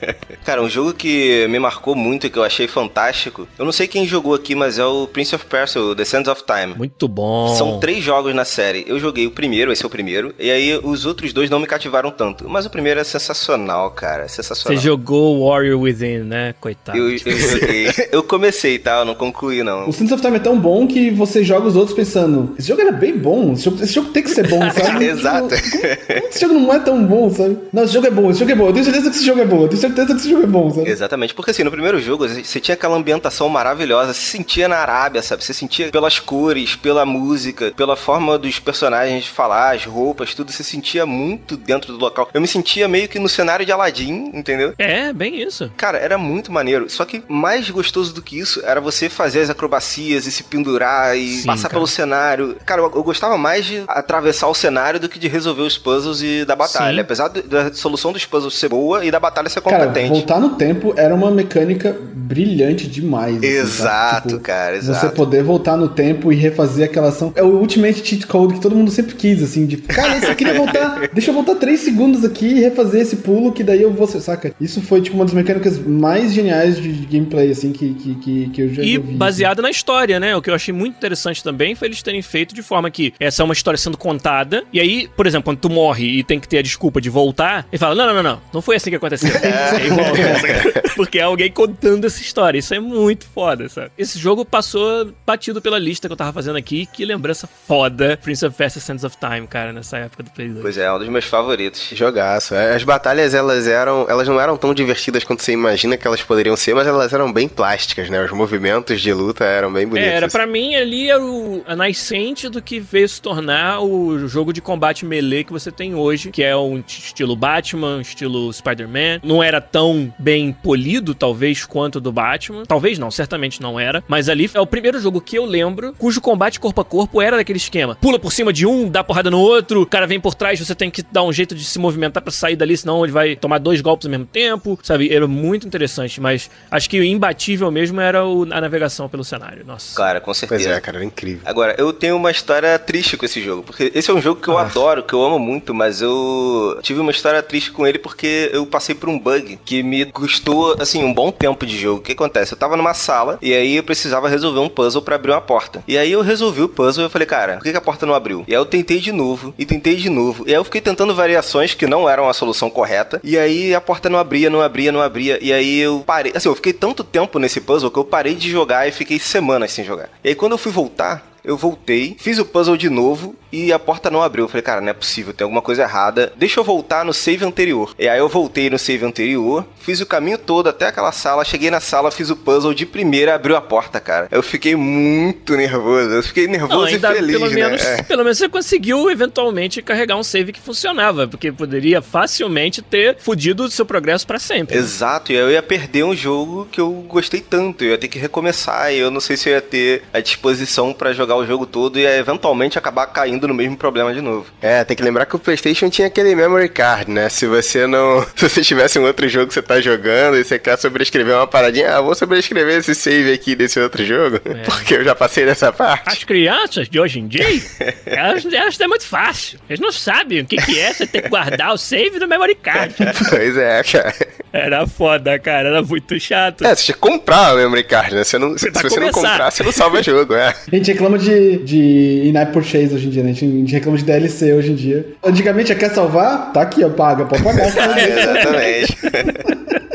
Cara, um jogo que me marcou muito e que eu achei fantástico. Eu não sei quem jogou aqui, mas é o Prince of Persia, o The Sands of Time. Muito bom. São três jogos na série. Eu joguei o primeiro, esse é o primeiro, e aí os outros dois não me cativaram tanto. Mas o primeiro é sensacional, cara. é Você Sensacional. jogou Warrior Within, né? Coitado. Eu, eu joguei. eu comecei, tá? Eu não concluí, não. O Sands of Time é tão bom que você joga os outros pensando, esse jogo era bem bom, esse jogo, esse jogo tem que ser bom, sabe? Exato. Como esse jogo não é tão bom, sabe? Não, esse jogo é bom, esse jogo é bom, eu tenho certeza que esse jogo é bom, eu tenho certeza que esse jogo é bom, sabe? Exatamente, porque assim, no primeiro jogo você tinha aquela ambientação maravilhosa, se sentia na Arábia, sabe? Você sentia pelas cores, pela música, pela forma dos personagens falar, as roupas, tudo, você sentia muito dentro do local. Eu me sentia meio que no cenário de Aladdin, entendeu? É, bem isso. Cara, era muito maneiro. Só que mais gostoso do que isso era você fazer as acrobacias e se pendurar e Sim, passar cara. pelo cenário. Cara, eu, eu gostava mais de atravessar o cenário do que de resolver os puzzles e da batalha. Sim. Apesar da solução dos puzzles ser boa e da batalha ser Cara, competente. voltar no tempo era uma mecânica brilhante demais. assim, Exato, sabe? cara, Você exato. poder voltar no tempo e refazer aquela ação. É o ultimate cheat code que todo mundo sempre quis, assim, de cara, eu só queria voltar. Deixa eu voltar 3 segundos aqui e refazer esse pulo que daí eu vou, saca? Isso foi, tipo, uma das mecânicas mais geniais de gameplay, assim, que, que, que, que eu já E vi. assim. baseada na história, né? O que eu achei muito interessante também foi eles terem feito de forma que essa é uma história sendo contada. E aí, por exemplo, quando tu morre e tem que ter a desculpa de voltar, ele fala, não, não, não, não, não foi assim que aconteceu. Aí volta. Porque é alguém contando essa história. Isso é muito foda, sabe? Esse jogo passou batido pela lista que eu tava fazendo aqui. Que lembrança foda. Prince of Persia Sands of Time, cara, nessa época do Play 2. Pois é, é um dos meus favoritos. Jogaço. É, As batalhas, elas eram. Elas não eram tão divertidas quanto você imagina que elas poderiam ser, mas elas eram bem plásticas, né? Os movimentos de luta eram bem bonitos. É, era pra mim ali era o, a nascente do que veio se tornar o jogo de combate melee que você tem hoje, que é um estilo Batman, estilo Spider-Man. Não era tão bem polido, talvez, quanto o do Batman. Talvez não, certamente não era. Mas ali é o primeiro jogo que eu lembro cujo combate corpo a corpo era daquele esquema. Pula por cima de um, dá porrada no outro, o cara vem por trás, você tem que dar um jeito de se movimentar pra sair dali, senão ele vai tomar dois golpes ao mesmo tempo, sabe? Era muito interessante, mas acho que o imbatível mesmo era o- a navegação pelo cenário. Nossa. Cara, com Pois certeza. é, cara, era incrível. Agora, eu tenho uma história triste com esse jogo, porque esse é um jogo que eu Ah. adoro, que eu amo muito, mas eu tive uma história triste com ele porque eu passei por um bug que me custou, assim, um bom tempo de jogo. O que acontece? Eu tava numa sala e aí eu precisava resolver um puzzle pra abrir uma porta. E aí eu resolvi o puzzle e eu falei, cara, por que, que a porta não abriu? E aí eu tentei de novo, e tentei de novo. E aí eu fiquei tentando variações que não eram a solução correta. E aí a porta não abria, não abria, não abria. E aí eu parei. Assim, eu fiquei tanto tempo nesse puzzle que eu parei de jogar e fiquei semanas sem jogar. E aí quando eu fui voltar, eu voltei, fiz o puzzle de novo e a porta não abriu. Eu falei, cara, não é possível, tem alguma coisa errada. Deixa eu voltar no save anterior. E aí eu voltei no save anterior, fiz o caminho todo até aquela sala, cheguei na sala, fiz o puzzle de primeira, abriu a porta, cara. Eu fiquei muito nervoso. Eu fiquei nervoso Não, ainda e feliz, pelo né? menos, É. pelo menos você conseguiu eventualmente carregar um save que funcionava, porque poderia facilmente ter fudido o seu progresso pra sempre. Exato, e aí eu ia perder um jogo que eu gostei tanto, eu ia ter que recomeçar, e eu não sei se eu ia ter a disposição pra jogar o jogo todo e ia eventualmente acabar caindo no mesmo problema de novo. É, tem que lembrar que o PlayStation tinha aquele memory card, né? Se você não. Se você tivesse um outro jogo que você tá jogando e você quer sobrescrever uma paradinha, ah, vou sobrescrever esse save aqui desse outro jogo, porque eu já passei dessa parte. As crianças de hoje em dia, elas, elas é muito fácil. Eles não sabem o que, que é você ter que guardar o save no memory card. Pois é, cara. Era foda, cara. Era muito chato. É, você tinha que comprar o memory card, né? Você não, se você não começar. comprar, você não salva jogo, é. A gente reclama de, de in-app purchase hoje em dia, né? A gente, reclama de DLC hoje em dia. Antigamente, já quer salvar? Tá aqui, ó, paga, pode pagar. Exatamente.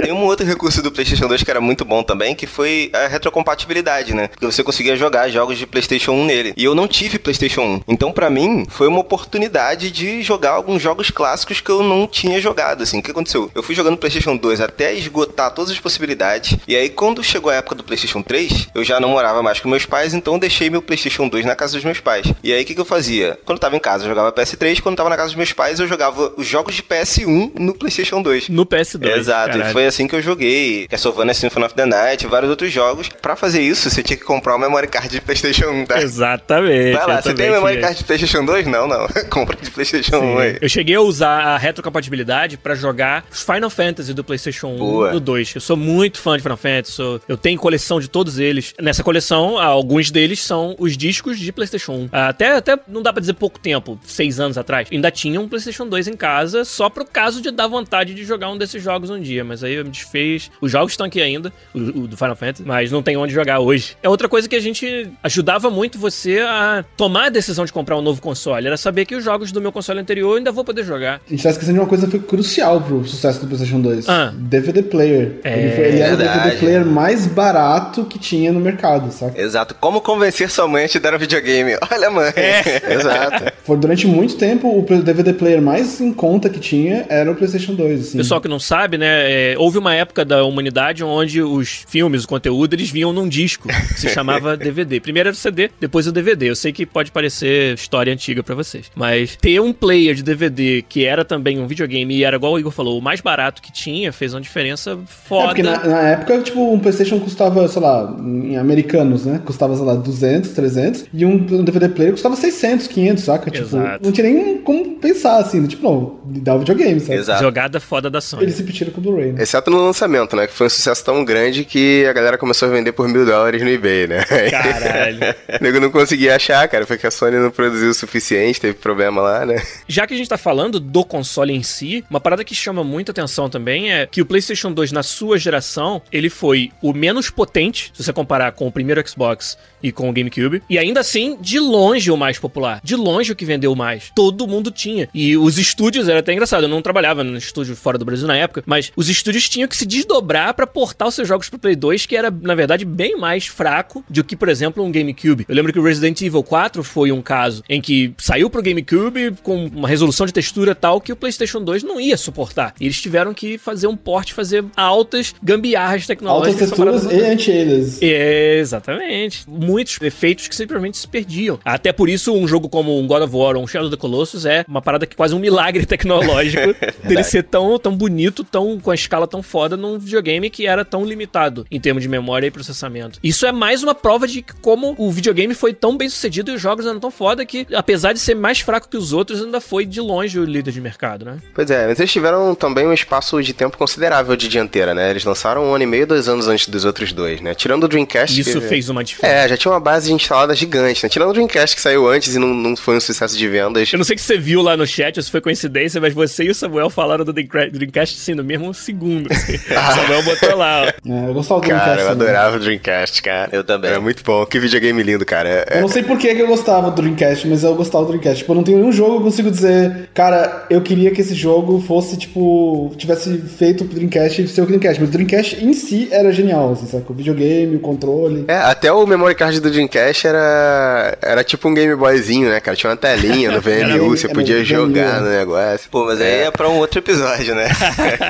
Tem um outro recurso do PlayStation 2 que era muito bom também, que foi a retrocompatibilidade, né? Porque você conseguia jogar jogos de PlayStation 1 nele. E eu não tive PlayStation 1. Então, pra mim, foi uma oportunidade de jogar alguns jogos clássicos que eu não tinha jogado, assim. O que aconteceu? Eu fui jogando PlayStation 2 até esgotar todas as possibilidades. E aí, quando chegou a época do PlayStation 3, eu já não morava mais com meus pais, então eu deixei meu PlayStation 2 na casa dos meus pais. E aí, o que, que eu fazia? Quando eu tava em casa, eu jogava PS3. Quando eu tava na casa dos meus pais, eu jogava os jogos de PS1 no PlayStation 2. No PS2. Exato, caralho. e foi assim que eu joguei. Castlevania Symphony of the Night, vários outros jogos. Pra fazer isso, você tinha que comprar um memory card de PlayStation 1, tá? Exatamente. Vai lá, você tem memory card de PlayStation 2? Não, não. Compra de PlayStation 1 aí. Eu cheguei a usar a retrocompatibilidade pra jogar os Final Fantasy do PlayStation 1 Boa. do 2. Eu sou muito fã de Final Fantasy, sou- eu tenho coleção de todos eles. Nessa coleção, alguns deles são os discos de PlayStation 1. Até, até não dá pra dizer pouco tempo, seis anos atrás, ainda tinha um PlayStation 2 em casa só pro caso de dar vontade de jogar um desses jogos um dia. Mas aí eu me desfez. Os jogos estão aqui ainda, o, o do Final Fantasy, mas não tem onde jogar hoje. É outra coisa que a gente ajudava muito você a tomar a decisão de comprar um novo console. Era saber que os jogos do meu console anterior eu ainda vou poder jogar. A gente tá esquecendo de uma coisa que foi crucial pro sucesso do PlayStation 2. Ah. DVD player. É, ele, foi- ele era o DVD player mais barato que tinha no mercado, saca? Exato. Como convencer sua mãe a te dar um videogame? Olha, mãe. Exato. Foi durante muito tempo o DVD player mais em conta que tinha era o PlayStation 2, assim. Pessoal que não sabe, né? é, houve uma época da humanidade onde os filmes, o conteúdo, eles vinham num disco. Que se chamava DVD. Primeiro era o CD, depois o DVD. Eu sei que pode parecer história antiga pra vocês. Mas ter um player de DVD que era também um videogame e era igual o Igor falou, o mais barato que tinha, fez uma diferença É, foda. porque na, na época, tipo, um PlayStation custava, sei lá, em americanos, né? Custava, sei lá, 200, 300. E um DVD player custava 600, 500, saca? Tipo, Exato. não tinha nem como pensar, assim. Tipo, não, dá o videogame, sabe? Exato. Jogada foda da Sony. Eles se pediram com o Blu-ray, né? Exceto no lançamento, né? Que foi um sucesso tão grande que a galera começou a vender por mil dólares no eBay, né? Caralho. O nego não conseguia achar, cara, porque a Sony não produziu o suficiente, teve problema lá, né? Já que a gente tá falando do console em si, uma parada que chama muita atenção também é é que o PlayStation 2, na sua geração, ele foi o menos potente, se você comparar com o primeiro Xbox e com o GameCube. E ainda assim, de longe o mais popular. De longe o que vendeu mais. Todo mundo tinha. E os estúdios, era até engraçado, eu não trabalhava no estúdio fora do Brasil na época, mas os estúdios tinham que se desdobrar para portar os seus jogos pro Play 2, que era, na verdade, bem mais fraco do que, por exemplo, um GameCube. Eu lembro que o Resident Evil 4 foi um caso em que saiu pro GameCube com uma resolução de textura tal que o PlayStation 2 não ia suportar. E eles tiveram que fazer um port, fazer altas gambiarras tecnológicas. Altas texturas e anti-alias. É, exatamente muitos efeitos que simplesmente se perdiam. Até por isso, um jogo como um God of War ou um Shadow of the Colossus é uma parada que é quase um milagre tecnológico dele ser tão, tão bonito, tão com a escala tão foda num videogame que era tão limitado em termos de memória e processamento. Isso é mais uma prova de como o videogame foi tão bem sucedido e os jogos eram tão foda que, apesar de ser mais fraco que os outros, ainda foi de longe o líder de mercado, né? Pois é, mas eles tiveram também um espaço de tempo considerável de dianteira, né? Eles lançaram um ano e meio, dois anos antes dos outros dois, né? Tirando o Dreamcast. Isso que... fez uma diferença. É, já tinha uma base instalada gigante, né? Tirando o Dreamcast que saiu antes e não, não foi um sucesso de vendas. Eu não sei se você viu lá no chat, ou se foi coincidência, mas você e o Samuel falaram do Dreamcast assim, no mesmo segundo. Assim. o Samuel botou lá, ó. É, eu gostava do Cara, Dreamcast. eu também. adorava o Dreamcast, cara. Eu também. Era muito bom. Que videogame lindo, cara. É- Eu não sei por que eu gostava do Dreamcast, mas eu gostava do Dreamcast. Tipo, eu não tenho nenhum jogo que eu consigo dizer, cara, eu queria que esse jogo fosse, tipo, tivesse feito o Dreamcast e ser o Dreamcast. Mas o Dreamcast em si era genial, assim, sabe? O videogame, o controle. É, até o memory card do Dreamcast era, era tipo um Game Boyzinho, né, cara? Tinha uma telinha no VMU, você Era podia jogar no negócio. Pô, mas aí é pra um outro episódio, né?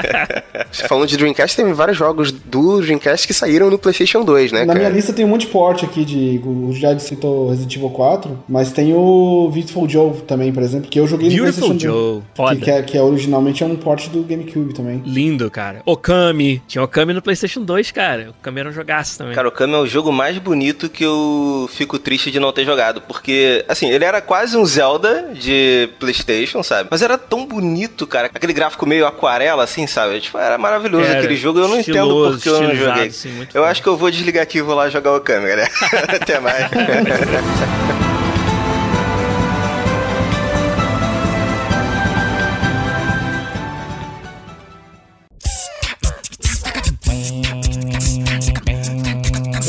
Falando de Dreamcast, tem vários jogos do Dreamcast que saíram no PlayStation 2, né, Na cara? minha lista tem um monte de port aqui de. O Jade citou Resident Evil 4, mas tem o Beautiful Joe também, por exemplo, que eu joguei no Beautiful PlayStation 2. Joe. Foda. Que, que, é, que é originalmente é um port do GameCube também. Lindo, cara. Okami. Tinha Okami no PlayStation 2, cara. Okami era um jogaço também. Cara, o Kami é o jogo mais bonito que eu fico triste de não ter jogado. Porque, assim, ele era quase um Zelda de PlayStation, sabe? Mas era tão bonito, cara. Aquele gráfico meio aquarela, assim, sabe? Tipo, era maravilhoso Era. aquele jogo. Eu não entendo Estiloso, porque eu não joguei. assim, eu foda. acho que eu vou desligar aqui e vou lá jogar o galera. Até mais.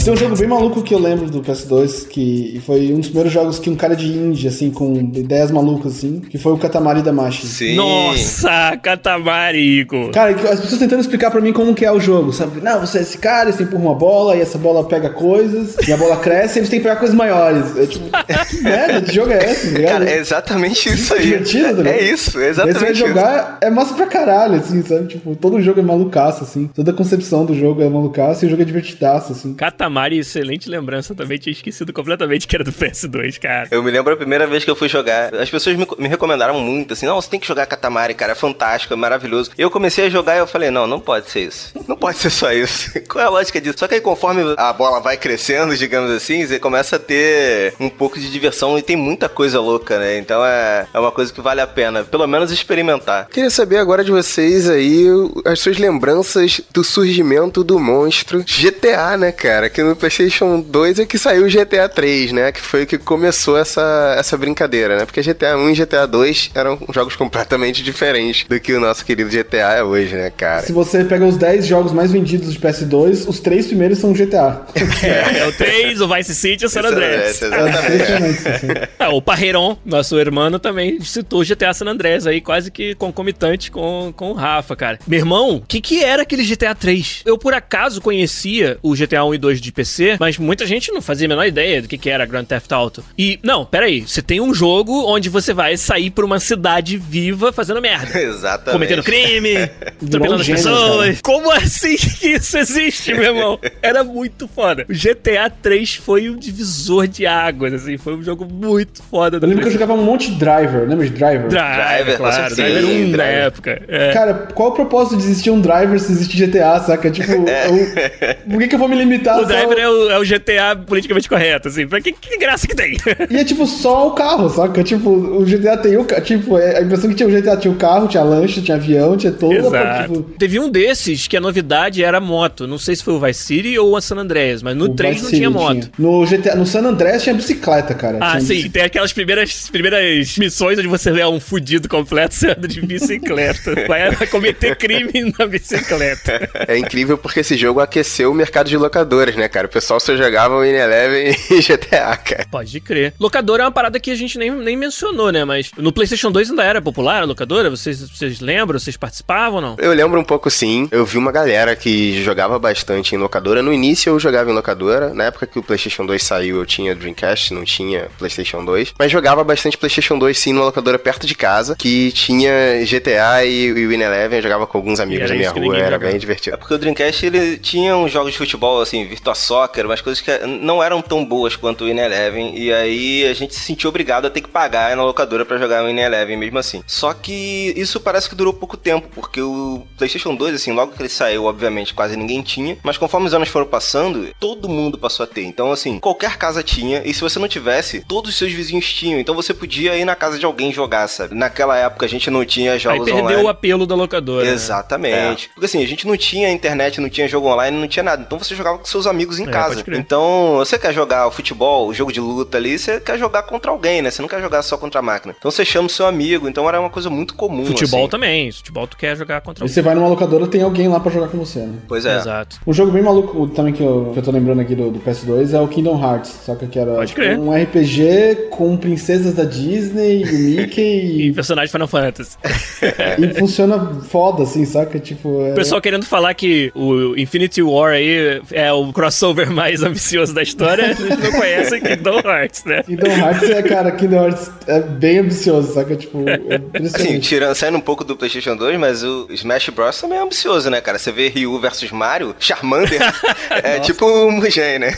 Tem um jogo bem maluco que eu lembro do PS2, que foi um dos primeiros jogos que um cara de indie, assim, com ideias malucas, assim, que foi o Katamari Damacy. Sim. Nossa, Catamarico. Cara, as pessoas tentando explicar pra mim como que é o jogo, sabe? Não, você é esse cara, você empurra uma bola, e essa bola pega coisas, e a bola cresce, e eles têm que pegar coisas maiores. É tipo, que merda de jogo é esse, tá ligado? Cara, é exatamente isso aí. divertido, tá ligado? É isso, é Daí você vai exatamente isso. jogar, é massa pra caralho, assim, sabe? Tipo, todo jogo é malucaço, assim. Toda a concepção do jogo é malucaço e o jogo é divertidaço, assim. Katamari, excelente lembrança também. Tinha esquecido completamente que era do PS2, cara. Eu me lembro a primeira vez que eu fui jogar. As pessoas me, me recomendaram muito, assim, não, você tem que jogar Katamari, cara, é fantástico, é maravilhoso. Eu comecei a jogar e eu falei, não, não pode ser isso. Não pode ser só isso. Qual é a lógica disso? Só que aí conforme a bola vai crescendo, digamos assim, você começa a ter um pouco de diversão e tem muita coisa louca, né? Então é, é uma coisa que vale a pena, pelo menos experimentar. Queria saber agora de vocês aí as suas lembranças do surgimento do monstro GTA, né, cara? Que no PlayStation 2 é que saiu o GTA 3, né? Que foi o que começou essa, essa brincadeira, né? Porque GTA 1 e GTA 2 eram jogos completamente diferentes do que o nosso querido GTA é hoje, né, cara? Se você pega os 10 jogos mais vendidos de PS2, os três primeiros são GTA. É, o 3, o Vice City e o San Andreas. Exatamente. Assim. Ah, o Parreiron, nosso irmão, também citou o GTA San Andreas aí, quase que concomitante com, com o Rafa, cara. Meu irmão, o que, que era aquele GTA 3? Eu, por acaso, conhecia o GTA 1 e 2 de PC, mas muita gente não fazia a menor ideia do que, que era Grand Theft Auto. E, não, peraí, você tem um jogo onde você vai sair por uma cidade viva fazendo merda. Exatamente. Cometendo crime, atropelando as gênero, pessoas. Como assim que isso existe, meu irmão? Era muito foda. O GTA 3 foi um divisor de águas, assim, foi um jogo muito foda. Eu lembro que eu jogava um monte de Driver, lembra de Driver? Driver, Driver, claro. certeza. Driver 1 na época. É. Cara, qual o propósito de existir um Driver se existe GTA, saca? Tipo, eu- por que, que eu vou me limitar O a só Driver é o, é o GTA politicamente correto, assim. Pra que, que graça que tem? E é tipo só o carro, saca? Tipo, o GTA tem o carro. Tipo, é a impressão que tinha o GTA tinha o carro, tinha lancha, tinha avião, tinha toda Exato. tipo, Teve um desses que a novidade era moto. Não sei se foi o Vice City ou o San Andreas, mas no o 3 Vice não City tinha moto. No GTA, no San Andreas tinha bicicleta, cara. Ah, Tinha sim, bici- tem aquelas primeiras, primeiras missões onde você é um fudido completo, você anda de bicicleta. Vai vai cometer crime na bicicleta. É incrível porque esse jogo aqueceu o mercado de locadoras, né, cara? O pessoal só jogava o Eleven e GTA, cara. Pode crer. Locadora é uma parada que a gente nem, nem mencionou, né? Mas no PlayStation 2 ainda era popular a locadora? Vocês, vocês lembram? Vocês participavam ou não? Eu lembro um pouco sim. Eu vi uma galera que jogava bastante em locadora. No início eu jogava em locadora. Na época que o PlayStation 2 saiu, eu tinha Dreamcast, não tinha PlayStation 2. Mas jogava bastante PlayStation 2 sim numa locadora perto de casa, que tinha GTA e, e Win Eleven. Eu jogava com alguns amigos da minha rua, era jogava. bem É divertido. porque o Dreamcast ele tinha uns jogos de futebol, assim, Virtua Soccer, umas coisas que não eram tão boas quanto o Win Eleven. E aí a gente se sentiu obrigado a ter que pagar na locadora pra jogar o Win Eleven mesmo assim. Só que isso parece que durou pouco tempo, porque o PlayStation 2, assim, logo que ele saiu, obviamente, quase ninguém tinha. Mas conforme os anos foram passando, todo mundo passou a ter. Então, assim, qualquer casa tinha. E se você não tivesse, todos os seus vizinhos tinham. Então você podia ir na casa de alguém jogar, sabe? Naquela época a gente não tinha Aí jogos perdeu online. o apelo da locadora. né? Exatamente. Porque assim, a gente não tinha internet, não tinha jogo online, não tinha nada. Então você jogava com seus amigos em É, casa. Então, você quer jogar o futebol, o jogo de luta ali, você quer jogar contra alguém, né? Você não quer jogar só contra a máquina. Então você chama o seu amigo. Então era uma coisa muito comum. Futebol assim. também. Futebol tu quer jogar contra E você vai numa locadora, tem alguém lá pra jogar com você, né? Pois é. Exato. Um jogo bem maluco também que eu, que eu tô lembrando aqui do, do PS2 é o Kingdom Hearts, saca? Que era Pode crer. um RPG com princesas da Disney, o Mickey E personagem Final Fantasy. e funciona foda, assim, saca? Tipo, é... O pessoal querendo falar que o Infinity War aí é o crossover mais ambicioso da história, eles não conhecem Kingdom Hearts, né? Kingdom Hearts é, cara, Kingdom Hearts é bem ambicioso, saca? Tipo, é Assim, impressionante. tirando, saindo um pouco do PlayStation 2, mas o Smash Bros também é ambicioso, né, cara? Você vê Ryu versus Mario, Charmander, é tipo o Mugen, né?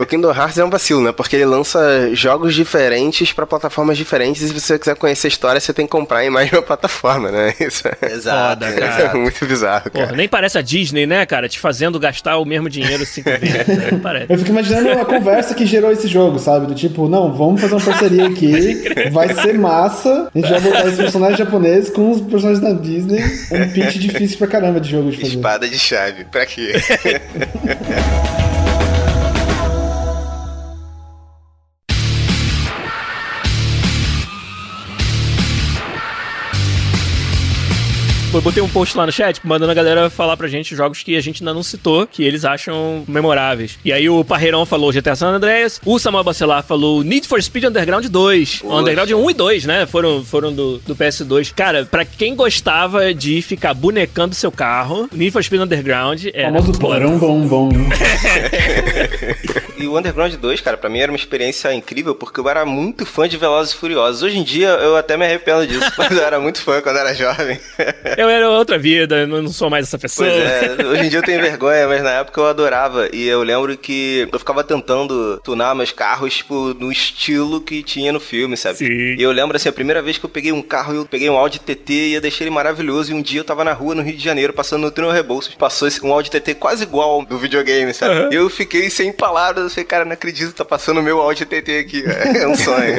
O Kingdom Hearts é um vacilo, né? Porque ele lança jogos diferentes pra plataformas diferentes e se você quiser conhecer a história, você tem que comprar em mais de uma plataforma, né? Isso é, Exato, Foda, isso cara. é muito bizarro, Porra, cara. nem parece a Disney, né, cara? Te fazendo gastar o mesmo dinheiro cinco vezes. Parece. Eu fico imaginando a conversa que gerou esse jogo, sabe? Do tipo, não, vamos fazer uma parceria aqui, vai ser massa, a gente vai botar esses personagens japoneses com os personagens da Disney, um pitch difícil pra caramba de jogo de fazer. Espada de chave, pra quê? Eu botei um post lá no chat mandando a galera falar pra gente jogos que a gente ainda não citou, que eles acham memoráveis. E aí o Parreirão falou GTA San Andreas, o Samuel Bacelar falou Need for Speed Underground 2. O Poxa. Underground 1 e 2, né? Foram, foram do, do PS2. Cara, pra quem gostava de ficar bonecando seu carro, Need for Speed Underground O era. famoso porão bom bom. E o Underground 2, cara, pra mim era uma experiência incrível porque eu era muito fã de Velozes e Furiosos. Hoje em dia eu até me arrependo disso, mas eu era muito fã quando era jovem. Eu era outra vida, eu não sou mais essa pessoa. É, hoje em dia eu tenho vergonha, mas na época eu adorava. E eu lembro que eu ficava tentando tunar meus carros, tipo, no estilo que tinha no filme, sabe? Sim. E eu lembro, assim, a primeira vez que eu peguei um carro, eu peguei um Audi TT e eu deixei ele maravilhoso. E um dia eu tava na rua, no Rio de Janeiro, passando no túnel Rebouças. Passou um Audi TT quase igual do videogame, sabe? E eu fiquei sem palavras. Eu falei, cara, não acredito, tá passando o meu Audi TT aqui. É um sonho.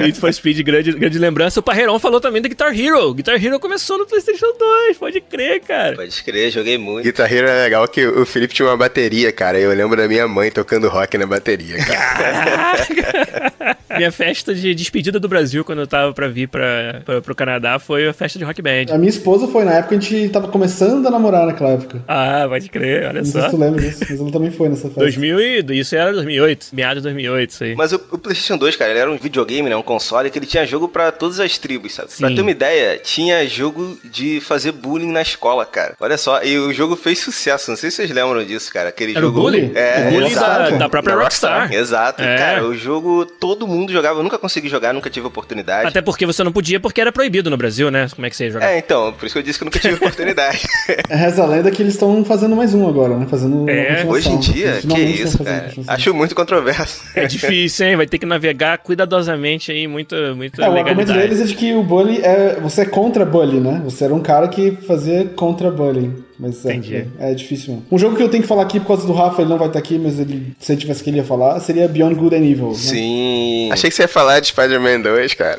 Need for Speed, grande, grande lembrança. O Parreirão falou também da Guitar Hero. Guitar Hero começou no PlayStation 2, pode crer, cara. Pode crer, joguei muito. Guitar Hero é legal que o Felipe tinha uma bateria, cara. Eu lembro da minha mãe tocando rock na bateria, cara. Minha festa de despedida do Brasil, quando eu tava pra vir pra, pra, pro Canadá, foi a festa de rock band. A minha esposa foi na época, a gente tava começando a namorar naquela época. Ah, pode crer, olha Não sei só. se tu lembra disso, mas ela também foi nessa festa. 2000 e, isso era 2008, meados de 2008, isso aí. Mas o, o PlayStation 2, cara, ele era um videogame, né? Um console que ele tinha jogo pra todas as tribos, sabe? Pra Sim. ter uma ideia, tinha jogo de fazer bullying na escola, cara. Olha só, e o jogo fez sucesso. Não sei se vocês lembram disso, cara. Aquele Era o jogo. bullying? É, o bullying da, exato. da própria Da Rockstar. Exato, É. cara. O jogo todo mundo jogava. Eu nunca consegui jogar, nunca tive oportunidade. Até porque você não podia, porque era proibido no Brasil, né? Como é que você ia jogar? É, então, por isso que eu disse que eu nunca tive oportunidade. É, Reza a lenda que eles estão fazendo mais um agora, né? Fazendo É. Hoje em dia, Eles que isso, cara. Acho muito controverso. É difícil, hein? Vai ter que navegar cuidadosamente aí, muita, muita É, o argumento deles é de que o bullying é. Você é contra bullying, né? Você era um cara que fazia contra bullying. Mas é, é, é difícil mesmo. Um jogo que eu tenho que falar aqui por causa do Rafa, ele não vai estar aqui, mas ele, se ele tivesse que ele ia falar, seria Beyond Good and Evil. Né? Sim. Achei que você ia falar de Spider-Man 2, cara.